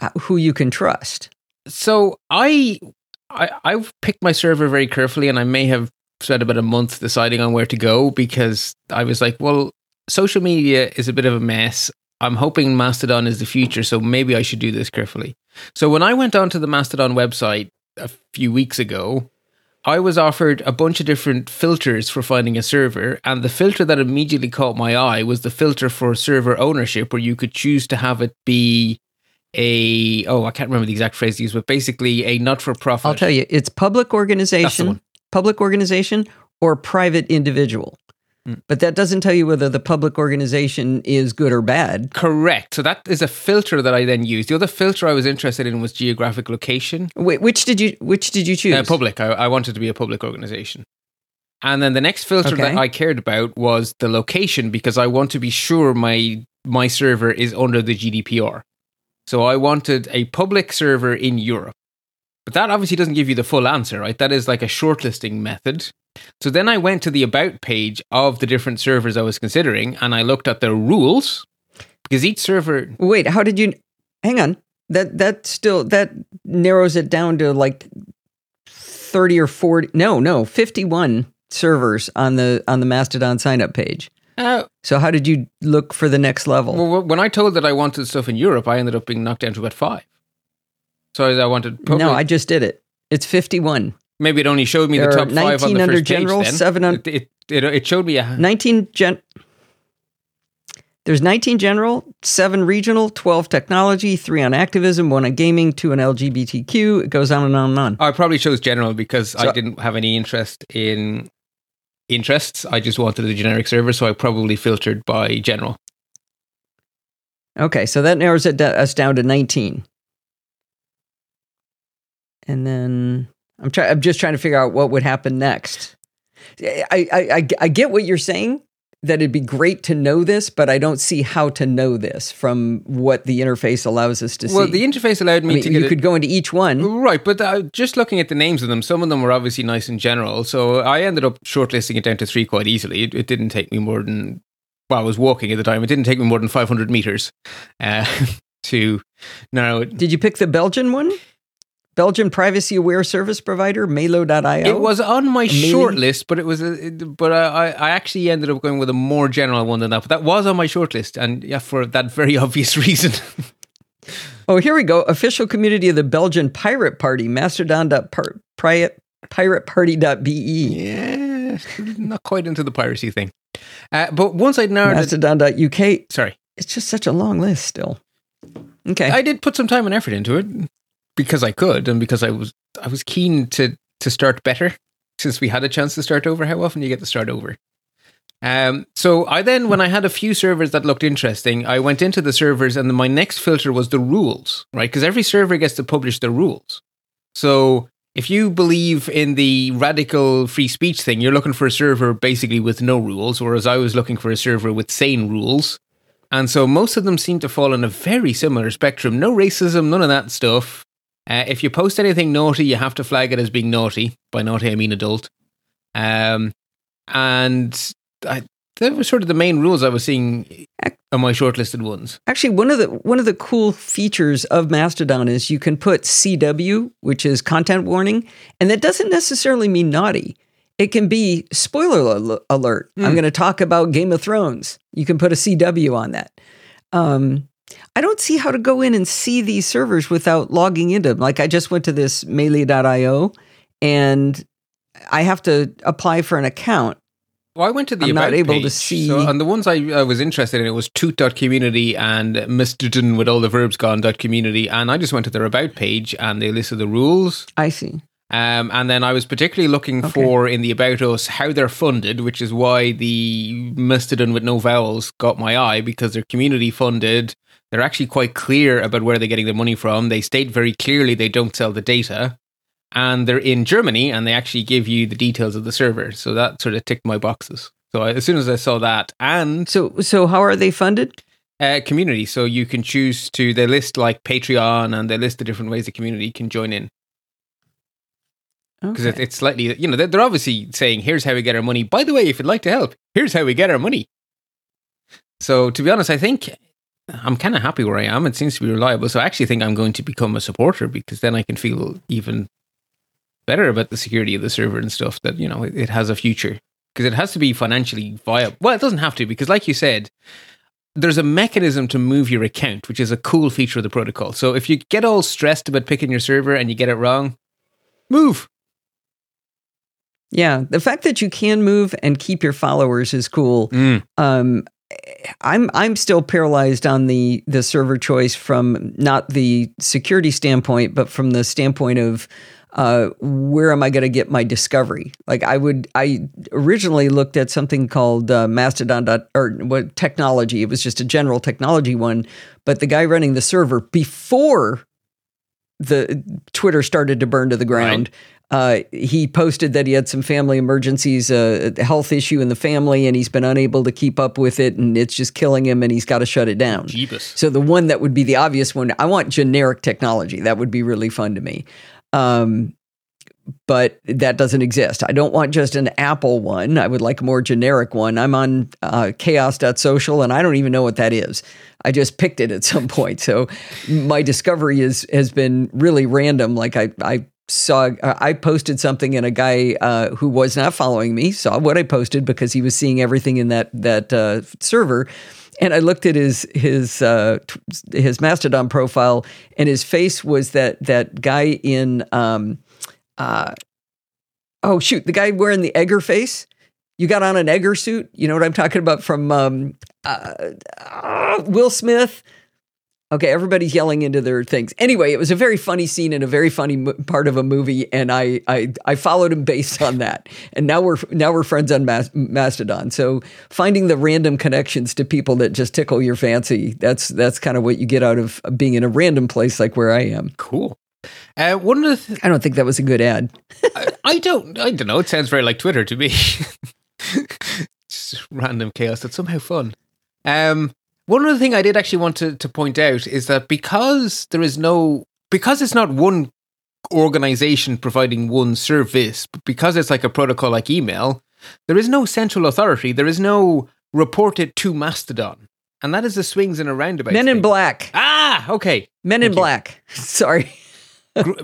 uh, who you can trust?
so I, I I've picked my server very carefully, and I may have spent about a month deciding on where to go because I was like, well, social media is a bit of a mess. I'm hoping Mastodon is the future, so maybe I should do this carefully. So when I went onto the Mastodon website a few weeks ago, I was offered a bunch of different filters for finding a server, and the filter that immediately caught my eye was the filter for server ownership, where you could choose to have it be a oh I can't remember the exact phrase used, but basically a not for profit.
I'll tell you, it's public organization, public organization, or private individual.
Mm.
But that doesn't tell you whether the public organization is good or bad.
Correct. So that is a filter that I then used. The other filter I was interested in was geographic location.
Wait, which did you which did you choose?
Uh, public. I, I wanted to be a public organization. And then the next filter
Okay.
that I cared about was the location because I want to be sure my my server is under the GDPR. So I wanted a public server in Europe. But that obviously doesn't give you the full answer, right? That is like a shortlisting method. So then I went to the about page of the different servers I was considering and I looked at their rules because each server
Wait, how did you? Hang on. That that still that narrows it down to like thirty or forty. No, no, fifty-one servers on the on the Mastodon sign up page.
uh,
So how did you look for the next level?
Well, when I told that I wanted stuff in Europe, I ended up being knocked down to about five. So I wanted. Public,
no, I just did it. It's fifty-one.
Maybe it only showed me
There
the top five on
19
the
under
first page.
general,
then.
seven un-
It, it, it, showed me a.
19 gen There's 19 general, 7 regional, 12 technology, 3 on activism, 1 on gaming, 2 on LGBTQ. It goes on and on and on.
Oh, I probably chose general because I didn't have any interest in interests. I just wanted a generic server, so I probably filtered by general.
Okay, so that narrows it us down to 19. And then I'm trying I'm just trying to figure out what would happen next. I, I, I, I get what you're saying that it'd be great to know this, but I don't see how to know this from what the interface allows us to
Well,
see.
Well, the interface allowed me
I mean,
to get
you could go into each one.
Right, but uh, just looking at the names of them, some of them were obviously nice in general. So I ended up shortlisting it down to three quite easily. It, it didn't take me more than well, I was walking at the time. It didn't take me more than 500 meters uh, to narrow it.
Did you pick the Belgian one? Belgian privacy aware service provider, Melo.io?
It was on my
Amazing.
short list, but it was, it- but I, I actually ended up going with a more general one than that. But that was on my short list, and yeah, for that very obvious reason.
Oh, here we go. Official community of the Belgian Pirate Party, mastodon.pirateparty.be.
yeah, not quite into the piracy thing. Uh, but once I'd narrowed it,
Mastodon.uk.
sorry,
It's just such a long list still. Okay.
I did put some time and effort into it because I could, and because I was I was keen to to start better. Since we had a chance to start over, how often do you get to start over? Um, so I then, when I had a few servers that looked interesting, I went into the servers, and my next filter was the rules, right? Because every server gets to publish the rules. So if you believe in the radical free speech thing, you're looking for a server basically with no rules, whereas I was looking for a server with sane rules. And so most of them seem to fall in a very similar spectrum. No racism, none of that stuff. Uh, if you post anything naughty, you have to flag it as being naughty. By naughty, I mean adult. Um, and I, that was sort of the main rules I was seeing on my shortlisted ones.
Actually, one of the one of the cool features of Mastodon is you can put CW, which is content warning, and that doesn't necessarily mean naughty. It can be spoiler al- alert. I'm going to talk about Game of Thrones. You can put a CW on that. Um, I don't see how to go in and see these servers without logging into them. Like I just went to this melee.io and I have to apply for an account.
Well, I went to the
I'm not
about
able to
page.
see-
So, and the ones I, I was interested in, it was toot.community and Mr. with all the verbs gone dot community. And I just went to their about page and they listed the rules.
I see.
Um, and then I was particularly looking
Okay.
for in the about us how they're funded, which is why the Mastodon with no vowels got my eye because they're community funded. They're actually quite clear about where they're getting their money from. They state very clearly they don't sell the data. And they're in Germany and they actually give you the details of the server. So that sort of ticked my boxes. So I, as soon as I saw that and
So so how are they funded?
uh, community, so you can choose to, they list like Patreon and they list the different ways the community can join in. because
Okay.
it's slightly you know they're, they're obviously saying here's how we get our money by the way if you'd like to help here's how we get our money so to be honest i think i'm kind of happy where i am. It seems to be reliable. So i actually think i'm going to become a supporter because then i can feel even better about the security of the server and stuff that you know it, it has a future. Because it has to be financially viable. Well it doesn't have to because like you said there's a mechanism to move your account which is a cool feature of the protocol. So if you get all stressed about picking your server and you get it wrong move.
Yeah, the fact that you can move and keep your followers is cool.
Mm.
Um, I'm I'm still paralyzed on the the server choice from not the security standpoint, but from the standpoint of uh, where am I going to get my discovery? Like I would, I originally looked at something called uh, Mastodon dot, or what technology. It was just a general technology one, but the guy running the server before the Twitter started to burn to the ground. Uh, he posted that he had some family emergencies, uh, a health issue in the family, and he's been unable to keep up with it, and it's just killing him, and he's got to shut it down.
Jeebus.
So the one that would be the obvious one, I want generic technology. That would be really fun to me. Um, but that doesn't exist. I don't want just an Apple one. I would like a more generic one. I'm on uh, chaos.social and I don't even know what that is. I just picked it at some point. So my discovery is has been really random. Like I, I saw, I posted something and a guy uh, who was not following me saw what I posted because he was seeing everything in that, that uh, server. And I looked at his his uh, his Mastodon profile, and his face was that that guy in um, uh, oh shoot, the guy wearing the Edgar face. You got on an Edgar suit. You know what I'm talking about from um, uh, uh, Will Smith. Okay, everybody's yelling into their things. Anyway, it was a very funny scene and a very funny mo- part of a movie, and I, I I followed him based on that. And now we're now we're friends on Mas- Mastodon. So finding the random connections to people that just tickle your fancy that's that's kind of what you get out of being in a random place like where I am.
Cool. Uh, one of the th-
I don't think that was a good ad.
I, I don't I don't know. It sounds very like Twitter to me. Just random chaos that's somehow fun. Um, one other thing I did actually want to, to point out is that because there is no because it's not one organization providing one service, but because it's like a protocol like email, there is no central authority. There is no report it to Mastodon. And that is the swings and a roundabout.
Men in. Black.
Ah, okay.
Men in
you.
Black. Sorry.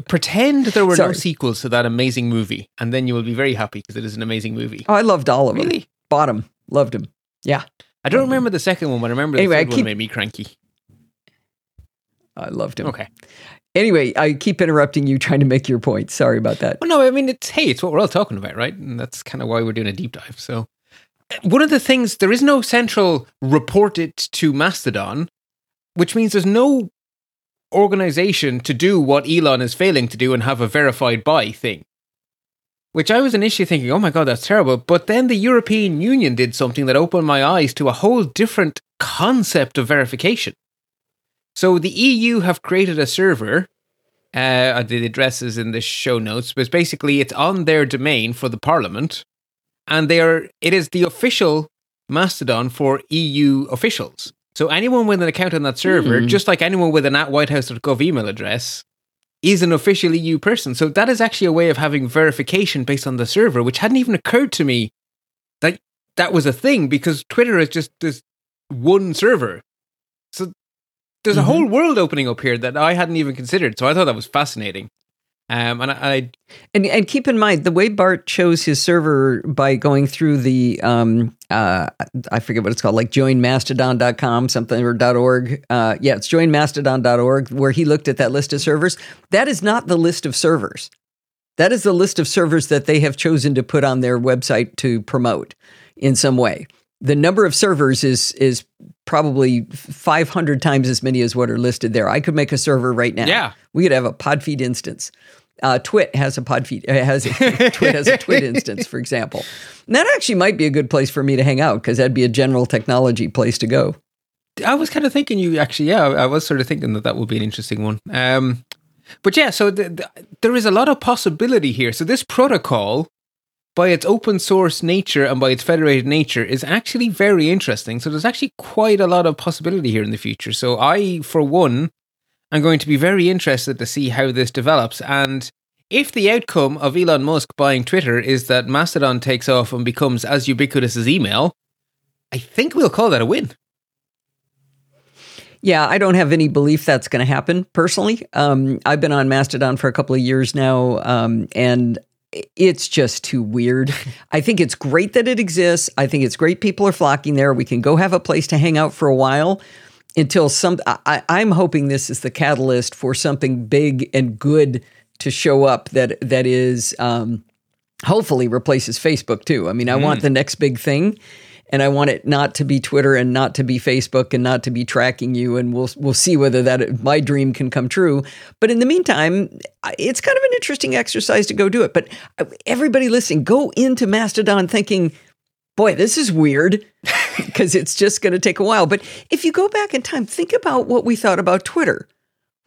Pretend there were no sequels to that amazing movie, and then you will be very happy because it is an amazing movie.
Oh, I loved all of them.
Really?
Bought 'em. Loved them. Yeah.
I don't remember the second one, but I remember the
Anyway, I
third one
keep-
made me cranky.
I loved him.
Okay.
Anyway, I keep interrupting you trying to make your point. Sorry about that.
Well, no, I mean, it's hey, it's what we're all talking about, right? And that's kind of why we're doing a deep dive. So, uh, one of the things there is no central report it to Mastodon, which means there's no organization to do what Elon is failing to do and have a verified by thing. Which I was initially thinking, oh my god, that's terrible. But then the European Union did something that opened my eyes to a whole different concept of verification. So the EU have created a server. Uh, the address is in the show notes, but basically it's on their domain for the Parliament, and they are. It is the official Mastodon for EU officials. So anyone with an account on that server,
Hmm.
just like anyone with an at whitehouse.gov email address, is an official EU person. So that is actually a way of having verification based on the server, which hadn't even occurred to me that that was a thing because Twitter is just this one server. So there's a
Mhm.
whole world opening up here that I hadn't even considered. So I thought that was fascinating. Um, and I, I
And and keep in mind the way Bart chose his server by going through the um uh I forget what it's called like joinmastodon.com something or .org. Uh yeah it's joinmastodon.org where he looked at that list of servers. That is not the list of servers. That is the list of servers that they have chosen to put on their website to promote in some way. The number of servers is is probably 500 times as many as what are listed there. I could make a server right now.
Yeah.
we could have a Podfeet instance. Uh, Twit has a Podfeet uh, has a, Twit has a Twit instance, for example. And that actually might be a good place for me to hang out because that'd be a general technology place to go.
I was kind of thinking you actually, yeah, I was sort of thinking that that would be an interesting one. Um, but yeah, so the, the, there is a lot of possibility here. So this protocol, by its open source nature and by its federated nature, is actually very interesting. So there's actually quite a lot of possibility here in the future. So I, for one, am going to be very interested to see how this develops. And if the outcome of Elon Musk buying Twitter is that Mastodon takes off and becomes as ubiquitous as email, I think we'll call that a win.
Yeah, I don't have any belief that's going to happen personally. Um, I've been on Mastodon for a couple of years now, um, and it's just too weird. I think it's great that it exists. I think it's great people are flocking there. We can go have a place to hang out for a while until some. I, I'm hoping this is the catalyst for something big and good to show up that that is um, hopefully replaces Facebook too. I mean, I want the next big thing. And I want it not to be Twitter and not to be Facebook and not to be tracking you. And we'll we'll see whether that my dream can come true. But in the meantime, it's kind of an interesting exercise to go do it. But uh, everybody listening, go into Mastodon thinking, boy, this is weird because it's just going to take a while. But if you go back in time, think about what we thought about Twitter.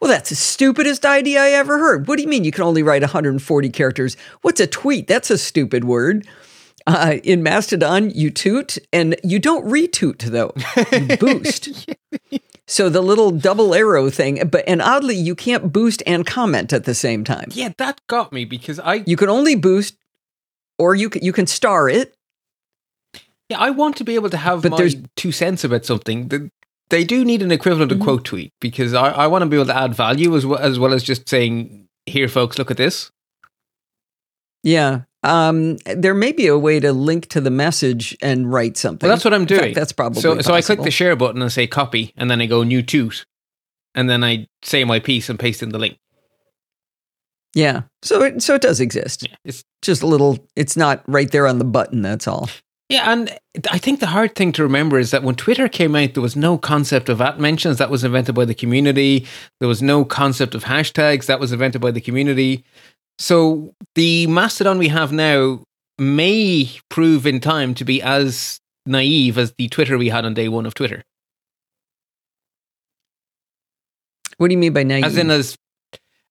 Well, that's the stupidest idea I ever heard. What do you mean you can only write 140 characters? What's a tweet? That's a stupid word. Uh, in Mastodon, you toot and you don't retoot though. You boost. so the little double arrow thing, but and oddly, you can't boost and comment at the same time.
Yeah, that got me because I
You can only boost, or you can, you can star it.
Yeah, I want to be able to have
But
my
there's-
two cents about something. They do need an equivalent
Mm-hmm.
of quote tweet because I, I want to be able to add value as well as well as just saying, "Here, folks, look at this."
Yeah. Um, there may be a way to link to the message and write something.
Well, that's what I'm
In fact,
doing.
that's probably
so. So I click the share button and say copy, and then I go new toot, and then I say my piece and paste in the link.
Yeah. So it so it does exist.
Yeah, it's
Just a little. It's not right there on the button. That's all.
Yeah, and I think the hard thing to remember is that when Twitter came out, there was no concept of at mentions. That was invented by the community. There was no concept of hashtags. That was invented by the community. So the Mastodon we have now may prove in time to be as naive as the Twitter we had on day one of Twitter.
What do you mean by naive?
As in, as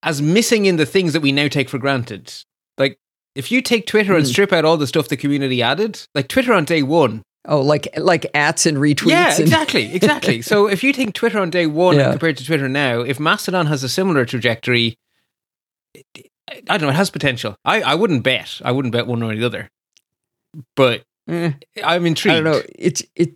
as missing in the things that we now take for granted. If you take Twitter and
Hmm.
strip out all the stuff the community added, like Twitter on day one
oh, like like ats and retweets.
Yeah,
and-
exactly, exactly. so if you think Twitter on day one
Yeah.
compared to Twitter now, if Mastodon has a similar trajectory, it- I don't know, it has potential. I, I wouldn't bet. I wouldn't bet one or the other. But
Eh,
I'm intrigued.
I don't know. It's it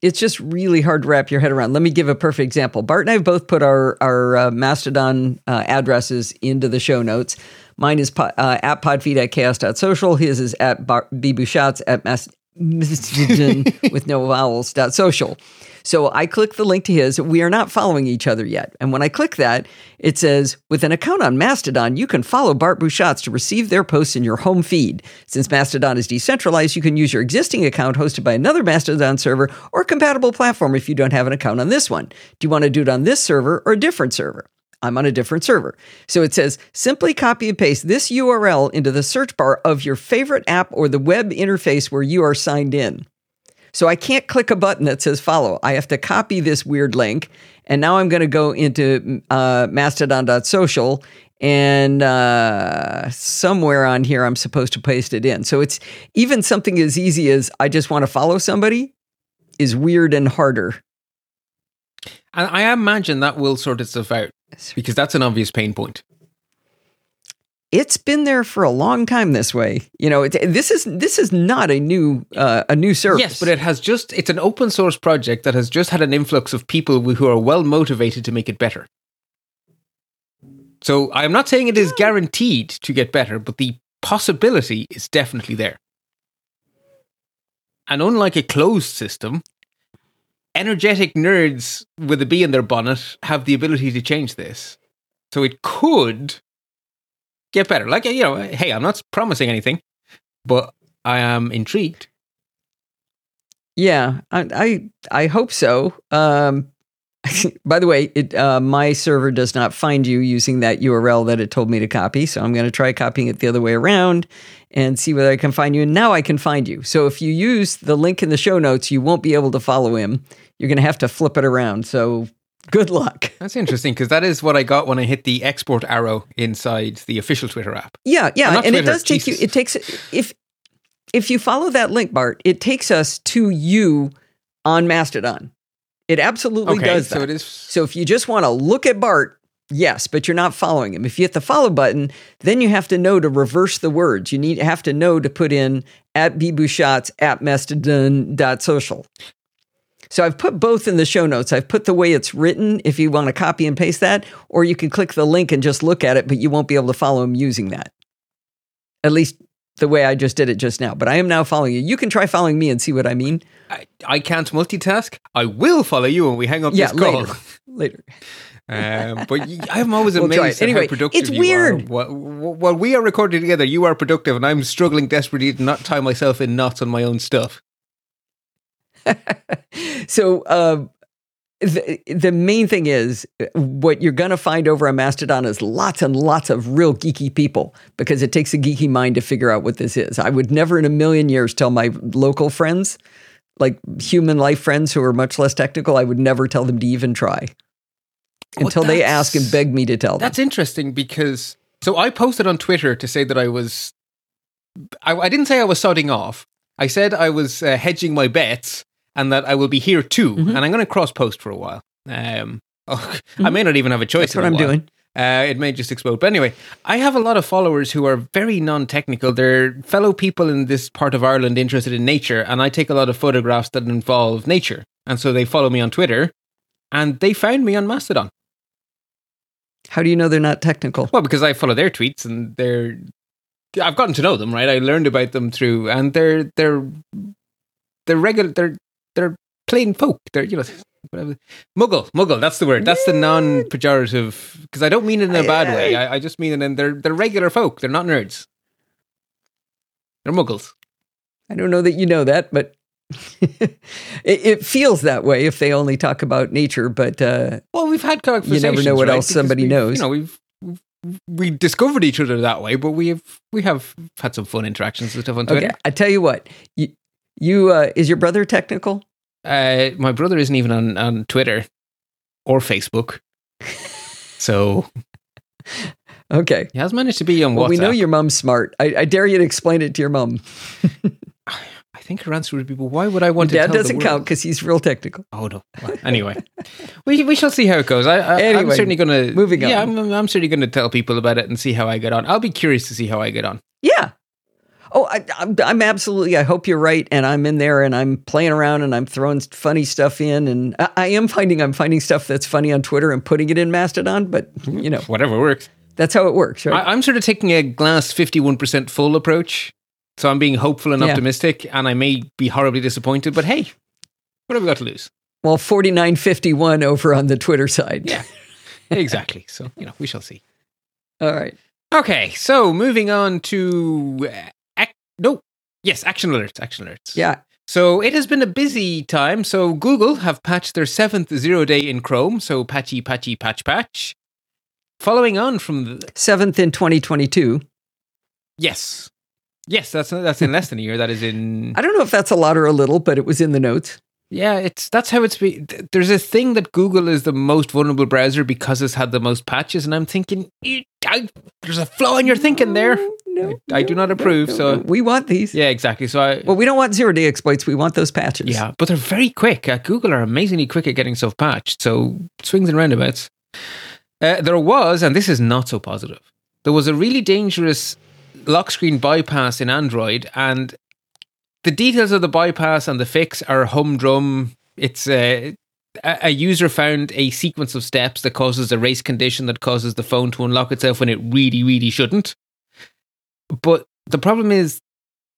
it's just really hard to wrap your head around. Let me give a perfect example. Bart and I have both put our our uh, Mastodon uh, addresses into the show notes. Mine is po- uh, at podfeet at chaos.social. His is at bar- bbusschots at mas- with no vowels dot social. So I click the link to his. We are not following each other yet. And when I click that, it says, with an account on Mastodon, you can follow Bart Busschots to receive their posts in your home feed. Since Mastodon is decentralized, you can use your existing account hosted by another Mastodon server or compatible platform if you don't have an account on this one. Do you want to do it on this server or a different server? I'm on a different server. So it says simply copy and paste this URL into the search bar of your favorite app or the web interface where you are signed in. So I can't click a button that says follow. I have to copy this weird link. And now I'm going to go into uh, mastodon.social and uh, somewhere on here I'm supposed to paste it in. So it's even something as easy as I just want to follow somebody is weird and harder.
And I imagine that will sort itself out because that's an obvious pain point
it's been there for a long time this way. You know, it, this is this is not a new uh, a new service.
Yes, but it has just it's an open source project that has just had an influx of people who are well motivated to make it better. So I am not saying it is guaranteed to get better, but the possibility is definitely there. And unlike a closed system, energetic nerds with a bee in their bonnet have the ability to change this. So it could get better. Like you know, hey, I'm not promising anything, but I am intrigued.
Yeah, I I, I hope so. Um, by the way, it, uh, my server does not find you using that URL that it told me to copy. So I'm going to try copying it the other way around and see whether I can find you. And now I can find you. So if you use the link in the show notes, you won't be able to follow him. You're going to have to flip it around. So Good luck.
That's interesting because that is what I got when I hit the export arrow inside the official Twitter app.
Yeah, yeah, and Twitter, it does take Jesus. you. It takes if if you follow that link, Bart, it takes us to you on Mastodon. It absolutely
okay,
does
that.
So
it is.
So if you just want to look at Bart, yes, but you're not following him. If you hit the follow button, then you have to know to reverse the words. You need have to know to put in at bbusschots at mastodon dot social. So I've put both in the show notes. I've put the way it's written if you want to copy and paste that, or you can click the link and just look at it, but you won't be able to follow him using that. At least the way I just did it just now. But I am now following you. You can try following me and see what I mean.
I, I can't multitask. I will follow you when we hang up
yeah,
this call.
Later. later.
Um, but I'm always we'll amazed at anyway, how productive
it's weird.
While, while we are recording together, you are productive, and I'm struggling desperately to not tie myself in knots on my own stuff.
so uh, the, the main thing is what you're going to find over on Mastodon is lots and lots of real geeky people because it takes a geeky mind to figure out what this is. I would never in a million years tell my local friends, like human life friends who are much less technical, I would never tell them to even try until they ask and beg me to tell them.
That's interesting because so I posted on Twitter to say that I was I, I didn't say I was sodding off. I said I was uh, hedging my bets and that I will be here too. Mm-hmm. And I'm going to cross post for a while. Um, oh, mm-hmm. I may not even have a choice.
That's what I'm
while.
doing.
Uh, it may just explode. But anyway, I have a lot of followers who are very non technical. They're fellow people in this part of Ireland interested in nature, and I take a lot of photographs that involve nature. And so they follow me on Twitter, and they found me on Mastodon.
How do you know they're not technical?
Well, because I follow their tweets, and they're. I've gotten to know them, right? I learned about them through, and they're they're they're regular. They're they're plain folk. They're you know whatever. muggle, muggle. That's the word. That's the non-pejorative because I don't mean it in a bad way. I, I just mean it in they're they're regular folk. They're not nerds. They're muggles.
I don't know that you know that, but it, it, feels that way if they only talk about nature. But uh,
well, we've had conversations.
You never know what
right?
else somebody knows.
You know, we've, we've we discovered each other that way, but we have we have had some fun interactions and stuff on Twitter. Okay,
I tell you what, you, you uh, is your brother technical?
Uh, my brother isn't even on on Twitter or Facebook, so
okay,
he has managed to be on
well,
WhatsApp.
We know your mom's smart. I, I, dare you to explain it to your mom.
I think her answer would be, "Well, why would I want
your
to?"
Dad doesn't count because he's real technical.
Oh no. Well, anyway, we we shall see how it goes. I, I
anyway,
I'm certainly going to
moving on.
Yeah, I'm, I'm certainly going to tell people about it and see how I get on. I'll be curious to see how I get on.
Yeah, Oh, I, I'm, I'm absolutely. I hope you're right, and I'm in there, and I'm playing around, and I'm throwing funny stuff in, and I, I am finding I'm finding stuff that's funny on Twitter and putting it in Mastodon. But you know,
Whatever works.
that's how it works, right?
I, I'm sort of taking a glass 51% full approach. So I'm being hopeful and
Yeah.
optimistic, and I may be horribly disappointed, but hey, what have we got to lose?
well, 4951 over on the Twitter side.
Yeah. exactly. So, you know, we shall see.
All right.
Okay, so moving on to uh, ac- no, yes, action alerts, action alerts.
Yeah.
So it has been a busy time. So Google have patched their seventh zero day in Chrome. So patchy, patchy, patch, patch. Following on from the
Seventh in 2022.
yes, yes, that's that's in less than a year. That is in
I don't know if that's a lot or a little, but it was in the notes.
Yeah. It's that's how it's be. th- There's a thing that Google is the most vulnerable browser because it's had the most patches, and I'm thinking "Eh, I, there's a flaw in your thinking there.
No,
I, I do not approve. so
we want these.
yeah, exactly. So I
Well, we don't want zero day exploits. We want those patches.
Yeah, but they're very quick. Uh, Google are amazingly quick at getting stuff patched. So swings and roundabouts. Uh, there was, and this is not so positive. There was a really dangerous lock screen bypass in Android, and the details of the bypass and the fix are humdrum. It's uh, a, a user found a sequence of steps that causes a race condition that causes the phone to unlock itself when it really, really shouldn't. But the problem is,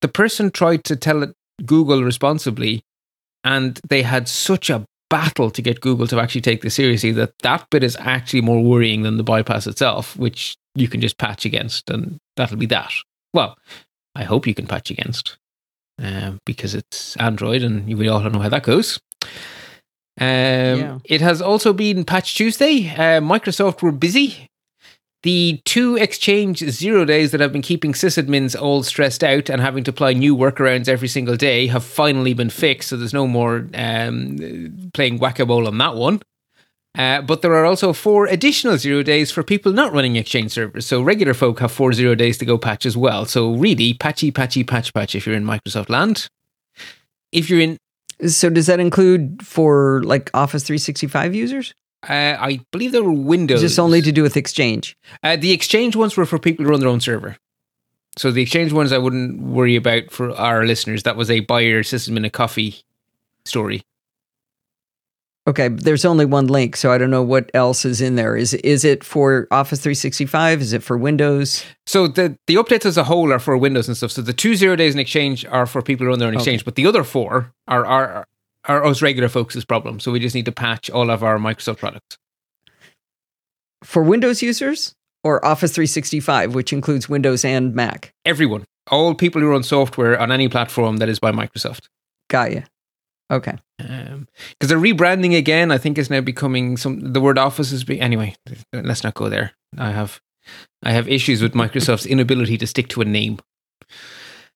the person tried to tell it Google responsibly, and they had such a battle to get Google to actually take this seriously that that bit is actually more worrying than the bypass itself, which you can just patch against, and that'll be that. Well, I hope you can patch against, um, because it's Android, and we all know how that goes. Um,
Yeah.
It has also been Patch Tuesday. Uh, Microsoft were busy. The two Exchange zero days that have been keeping sysadmins all stressed out and having to apply new workarounds every single day have finally been fixed. So there's no more um, playing whack a mole on that one. Uh, but there are also four additional zero days for people not running Exchange servers. So regular folk have four zero days to go patch as well. So really, patchy, patchy, patch, patch if you're in Microsoft land. If you're in
So does that include for like Office 365 users?
Uh, I believe there were Windows.
Just only to do with Exchange.
uh, the Exchange ones were for people who run their own server. So the Exchange ones I wouldn't worry about for our listeners. That was a buy your system in a coffee story.
Okay, there's only one link, so I don't know what else is in there. Is is it for Office 365? Is it for Windows?
So the the updates as a whole are for Windows and stuff. So the two zero days in Exchange are for people who run their own
Okay.
Exchange, but the other four are are are us regular folks' problem. So we just need to patch all of our Microsoft products.
For Windows users or Office 365, which includes Windows and Mac?
Everyone, all people who run software on any platform that is by Microsoft.
Got you. Okay.
Because they're rebranding again. I think it's now becoming some. The word Office is be anyway. Let's not go there. I have, I have issues with Microsoft's inability to stick to a name.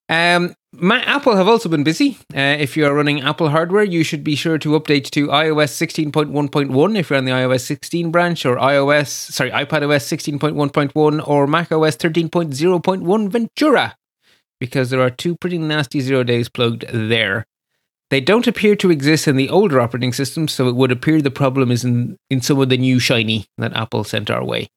Um, Ma- Apple have also been busy. Uh, if you are running Apple hardware, you should be sure to update to iOS 16.1.1 if you're on the iOS 16 branch, or iOS, sorry, iPadOS 16.1.1, or macOS 13.0.1 Ventura, because there are two pretty nasty zero days plugged there. They don't appear to exist in the older operating systems, so it would appear the problem is in, in some of the new shiny that Apple sent our way.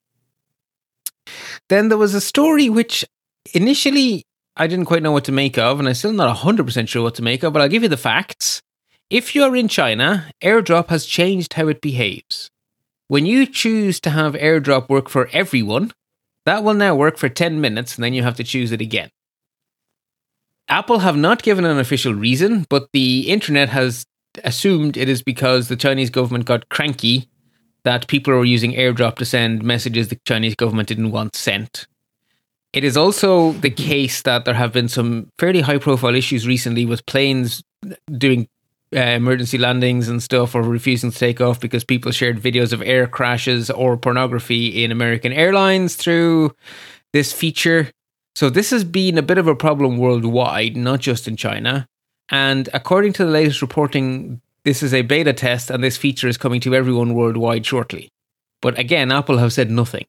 Then there was a story which initially I didn't quite know what to make of, and I'm still not 100% sure what to make of, but I'll give you the facts. If you're in China, AirDrop has changed how it behaves. When you choose to have AirDrop work for everyone, that will now work for 10 minutes, and then you have to choose it again. Apple have not given an official reason, but the internet has assumed it is because the Chinese government got cranky that people were using AirDrop to send messages the Chinese government didn't want sent. It is also the case that there have been some fairly high profile issues recently with planes doing uh, emergency landings and stuff or refusing to take off because people shared videos of air crashes or pornography in American Airlines through this feature. So this has been a bit of a problem worldwide, not just in China. And according to the latest reporting, this is a beta test and this feature is coming to everyone worldwide shortly. But again, Apple have said nothing.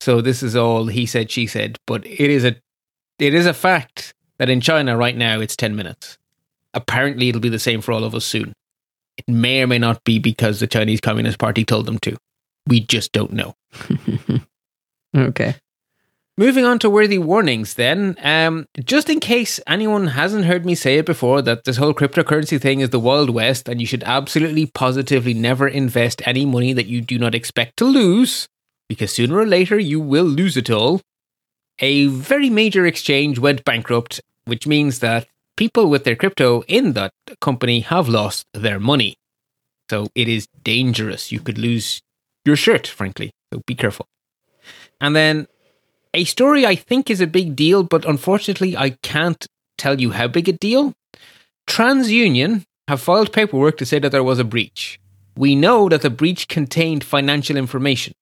So this is all he said, she said. But it is a it is a fact that in China right now it's 10 minutes. Apparently it'll be the same for all of us soon. It may or may not be because the Chinese Communist Party told them to. We just don't know.
Okay.
Moving on to worthy warnings, then, um, just in case anyone hasn't heard me say it before, that this whole cryptocurrency thing is the Wild West and you should absolutely positively never invest any money that you do not expect to lose, because sooner or later you will lose it all. A very major exchange went bankrupt, which means that people with their crypto in that company have lost their money. So it is dangerous. You could lose your shirt, frankly. So be careful. And then a story I think is a big deal, but unfortunately I can't tell you how big a deal. TransUnion have filed paperwork to say that there was a breach. We know that the breach contained financial information.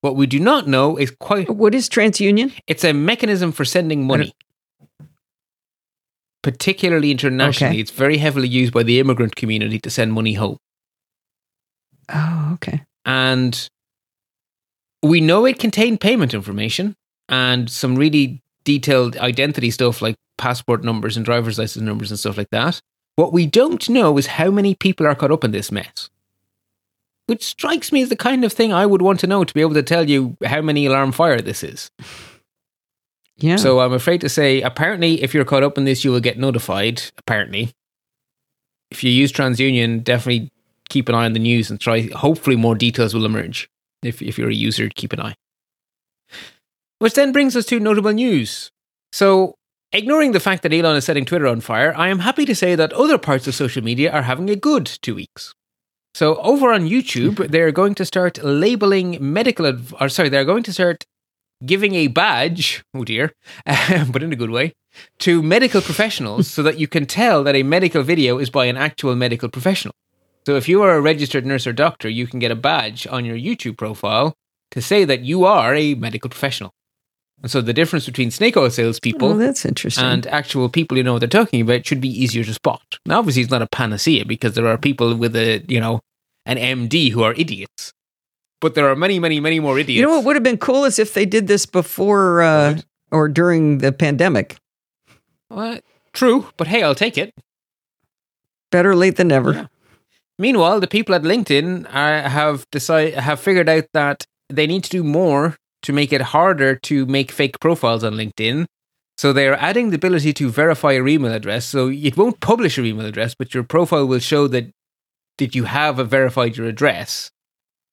What we do not know is quite.
What is TransUnion?
It's a mechanism for sending money. Particularly internationally,
Okay.
it's very heavily used by the immigrant community to send money home.
Oh, okay.
and we know it contained payment information and some really detailed identity stuff like passport numbers and driver's license numbers and stuff like that. What we don't know is how many people are caught up in this mess. Which strikes me as the kind of thing I would want to know to be able to tell you how many alarm fire this is.
Yeah.
So I'm afraid to say, apparently, if you're caught up in this, you will get notified. Apparently, if you use TransUnion, definitely keep an eye on the news and try. Hopefully, more details will emerge. If if you're a user, keep an eye. Which then brings us to notable news. So, ignoring the fact that Elon is setting Twitter on fire, I am happy to say that other parts of social media are having a good two weeks. So, over on YouTube, they're going to start labeling medical, adv- or sorry, they're going to start giving a badge, oh dear, but in a good way, to medical professionals so that you can tell that a medical video is by an actual medical professional. So if you are a registered nurse or doctor, you can get a badge on your YouTube profile to say that you are a medical professional. And so the difference between snake oil salespeople
oh, that's interesting.
and actual people who know what they're talking about should be easier to spot. Now, obviously, it's not a panacea because there are people with a, you know, an MD who are idiots. But there are many, many, many more idiots.
you know what would have been cool is if they did this before uh,
What?
or during the pandemic.
Well, true, but hey, I'll take it.
Better late than never.
Yeah. Meanwhile, the people at LinkedIn are, have decided have figured out that they need to do more to make it harder to make fake profiles on LinkedIn. So they are adding the ability to verify your email address. So it won't publish your email address, but your profile will show that that you have verified your address.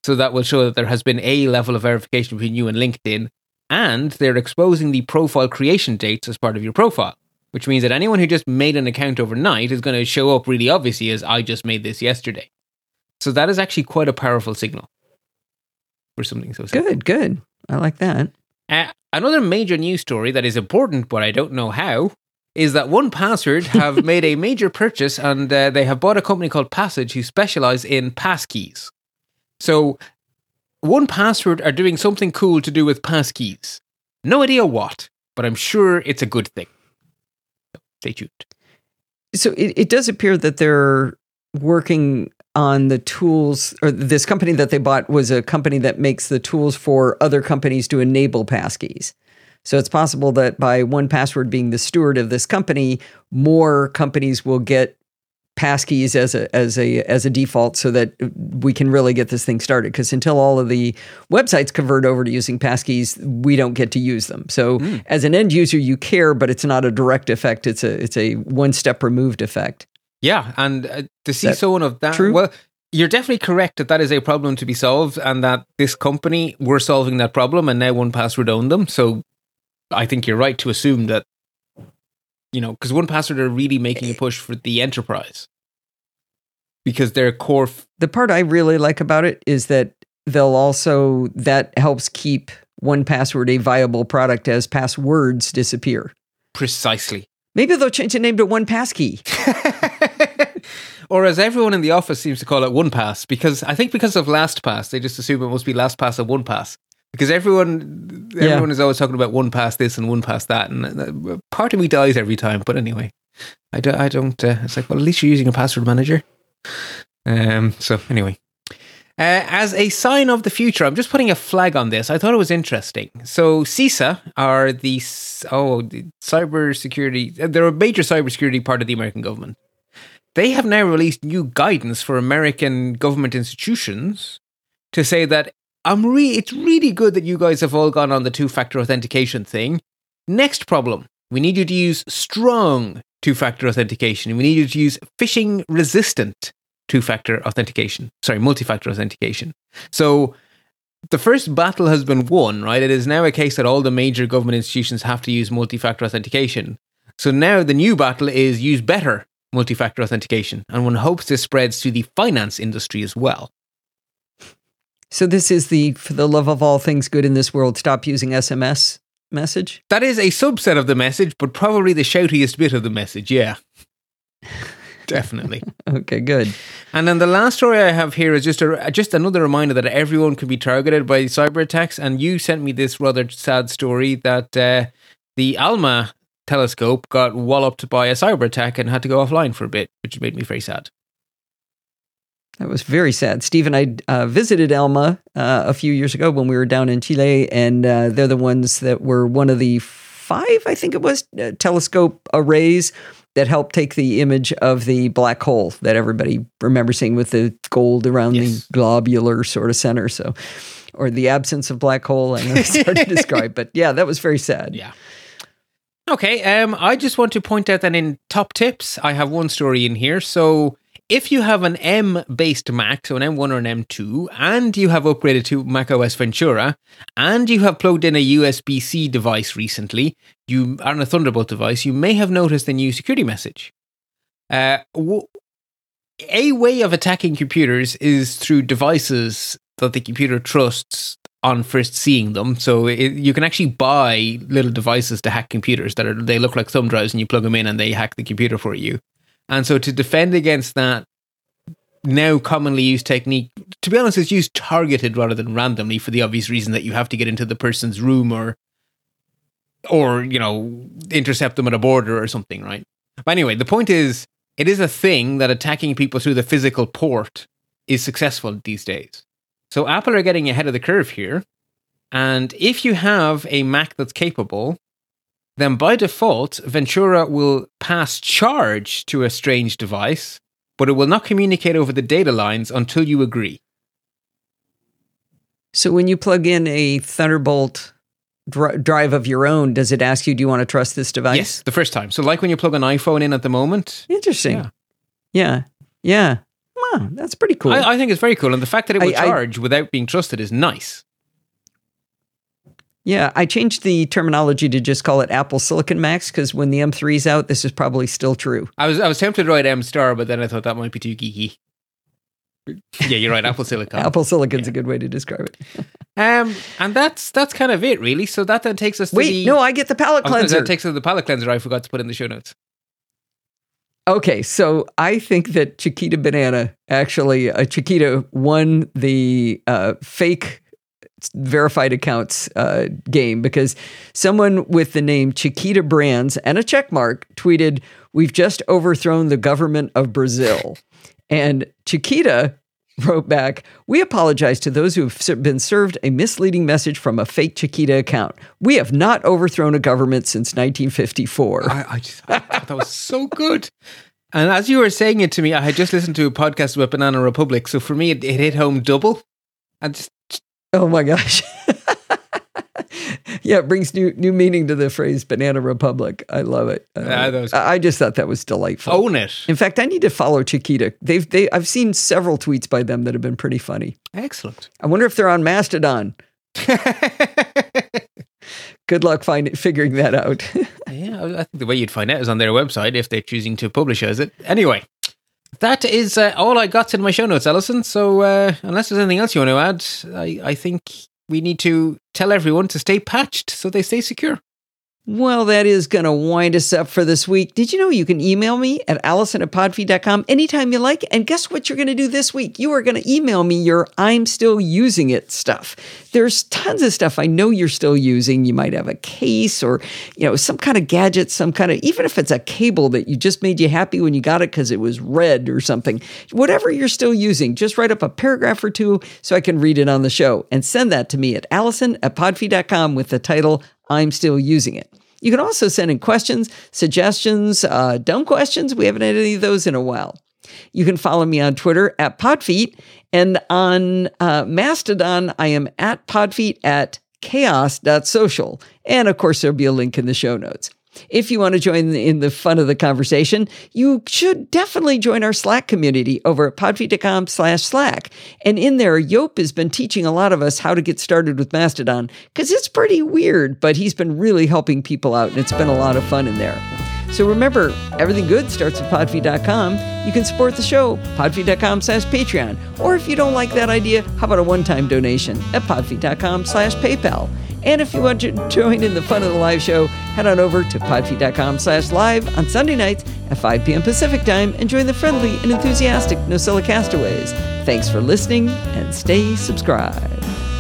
So that will show that there has been a level of verification between you and LinkedIn, and they're exposing the profile creation dates as part of your profile which means that anyone who just made an account overnight is going to show up really obviously as I just made this yesterday. So that is actually quite a powerful signal for something so simple.
Good, good. I like that.
Uh, another major news story that is important, but I don't know how, is that 1Password have made a major purchase and uh, they have bought a company called Passage who specialize in passkeys. So 1Password are doing something cool to do with passkeys. No idea what, but I'm sure it's a good thing. Stay tuned.
So it, it does appear that they're working on the tools, or this company that they bought was a company that makes the tools for other companies to enable passkeys. So it's possible that by 1Password being the steward of this company, more companies will get passkeys as a as a as a default so that we can really get this thing started. Because until all of the websites convert over to using passkeys we don't get to use them. So hmm. as an end user you care but it's not a direct effect. It's a it's a one step removed effect
Yeah, and uh, to see
That
someone of that,
true?
well, you're definitely correct that that is a problem to be solved, and that this company were solving that problem, and now 1Password own them. So, I think you're right to assume that, you know, because 1Password are really making a push for the enterprise because their core. F-
the part i really like about it is that they'll also that helps keep 1Password a viable product as passwords disappear
precisely.
Maybe they'll change the name to one Pass Key.
or as everyone in the office seems to call it, One Pass, because I think because of LastPass, they just assume it must be LastPass or One Pass. Because everyone,
Yeah.
everyone is always talking about One Pass this and One Pass that, and uh, part of me dies every time. But anyway, I don't. I don't uh, it's like, well, at least you're using a password manager. Um. So anyway, uh, as a sign of the future, I'm just putting a flag on this. I thought it was interesting. So CISA are the oh the cybersecurity. They're a major cybersecurity part of the American government. They have now released new guidance for American government institutions to say that I'm re- it's really good that you guys have all gone on the two factor authentication thing. Next problem we need you to use strong two factor authentication. We need you to use phishing resistant two factor authentication. Sorry, multi factor authentication. So the first battle has been won, right? It is now a case that all the major government institutions have to use multi factor authentication. So now the new battle is use better multi factor authentication. And one hopes this spreads to the finance industry as well.
So this is the for the love of all things good in this world, stop using SMS message.
That is a subset of the message, but probably the shoutiest bit of the message. Yeah. Definitely.
okay, good.
And then the last story I have here is just a just another reminder that everyone can be targeted by cyber attacks. And you sent me this rather sad story that uh, the ALMA telescope got walloped by a cyber attack and had to go offline for a bit, which made me very sad.
That was very sad. Steve and I uh, visited Alma uh, a few years ago when we were down in Chile, and uh, they're the ones that were one of the five, I think it was, uh, telescope arrays that helped take the image of the black hole that everybody remembers seeing with the gold around yes. the globular sort of center. So, or the absence of black hole. I know it's hard to describe, but yeah, that was very sad.
Yeah. Okay. Um, I just want to point out that in top tips, I have one story in here. So if you have an M based Mac, so an M1 or an M2, and you have upgraded to macOS Ventura, and you have plugged in a USB C device recently, you are on a Thunderbolt device, you may have noticed a new security message. Uh, way of attacking computers is through devices that the computer trusts on first seeing them. So it, you can actually buy little devices to hack computers that are they look like thumb drives, and you plug them in, and they hack the computer for you. And so to defend against that now commonly used technique, to be honest, it's used targeted rather than randomly for the obvious reason that you have to get into the person's room or or, you know, intercept them at a border or something, right? But anyway, the point is it is a thing that attacking people through the physical port is successful these days. So Apple are getting ahead of the curve here. And if you have a Mac that's capable, then by default, Ventura will pass charge to a strange device, but it will not communicate over the data lines until you agree.
So when you plug in a Thunderbolt dr- drive of your own, does it ask you, do you want to trust this device?
Yes, the first time. So, like when you plug an iPhone in at the moment.
Interesting. Yeah. Yeah. yeah. Wow, that's pretty cool.
I, I, think it's very cool. And the fact that it will I, charge I, without being trusted is nice.
Yeah, I changed the terminology to just call it Apple Silicon Macs because when the M3's out, this is probably still true.
I was I was tempted to write M Star, but then I thought that might be too geeky. Yeah, you're right. Apple Silicon.
Apple Silicon's yeah. a good way to describe it.
um, and that's that's kind of it, really. So that then takes us. to
Wait,
the,
no, I get the palate cleanser.
That takes us to the palate cleanser. I forgot to put in the show notes.
Okay, so I think that Chiquita Banana actually, uh, Chiquita won the uh, fake verified accounts uh, game because someone with the name Chiquita Brands and a check mark tweeted, We've just overthrown the government of Brazil. And Chiquita wrote back, We apologize to those who have been served a misleading message from a fake Chiquita account. We have not overthrown a government since 1954. I, I just
I thought that was so good. And as you were saying it to me, I had just listened to a podcast about Banana Republic. So for me, it, it hit home double. And just
Oh my gosh. yeah, it brings new new meaning to the phrase "banana republic." I love it. Uh, was, I just thought that was delightful.
Own it.
In fact, I need to follow Chiquita. They've they I've seen several tweets by them that have been pretty funny.
Excellent.
I wonder if they're on Mastodon. Good luck finding figuring that out.
yeah, I think the way you'd find out is on their website if they're choosing to publish as it. Anyway, that is uh, all I got in my show notes, Allison. So, uh, unless there's anything else you want to add, I, I think we need to tell everyone to stay patched so they stay secure.
Well, that is going to wind us up for this week. Did you know you can email me at allison at podfeet.com anytime you like? And guess what you're going to do this week? You are going to email me your I'm still using it stuff. There's tons of stuff I know you're still using. You might have a case or, you know, some kind of gadget, some kind of, even if it's a cable that you just made you happy when you got it because it was red or something, whatever you're still using, just write up a paragraph or two so I can read it on the show and send that to me at allison at podfeet.com with the title I'm still using it. You can also send in questions, suggestions, uh, dumb questions. We haven't had any of those in a while. You can follow me on Twitter at Podfeet And on uh, Mastodon, I am at Podfeet at chaos.social. And of course, there'll be a link in the show notes. If you want to join in the fun of the conversation, you should definitely join our Slack community over at podfeet.com slash Slack. And in there, Yope has been teaching a lot of us how to get started with Mastodon because it's pretty weird, but he's been really helping people out and it's been a lot of fun in there. So remember, everything good starts at podfeet.com. You can support the show, podfeet.com slash Patreon. Or if you don't like that idea, how about a one-time donation at podfeet.com slash PayPal. And if you want to join in the fun of the live show, head on over to podfeet.com slash live on Sunday nights at 5 p.m. Pacific time and join the friendly and enthusiastic Nosilla castaways. Thanks for listening and stay subscribed.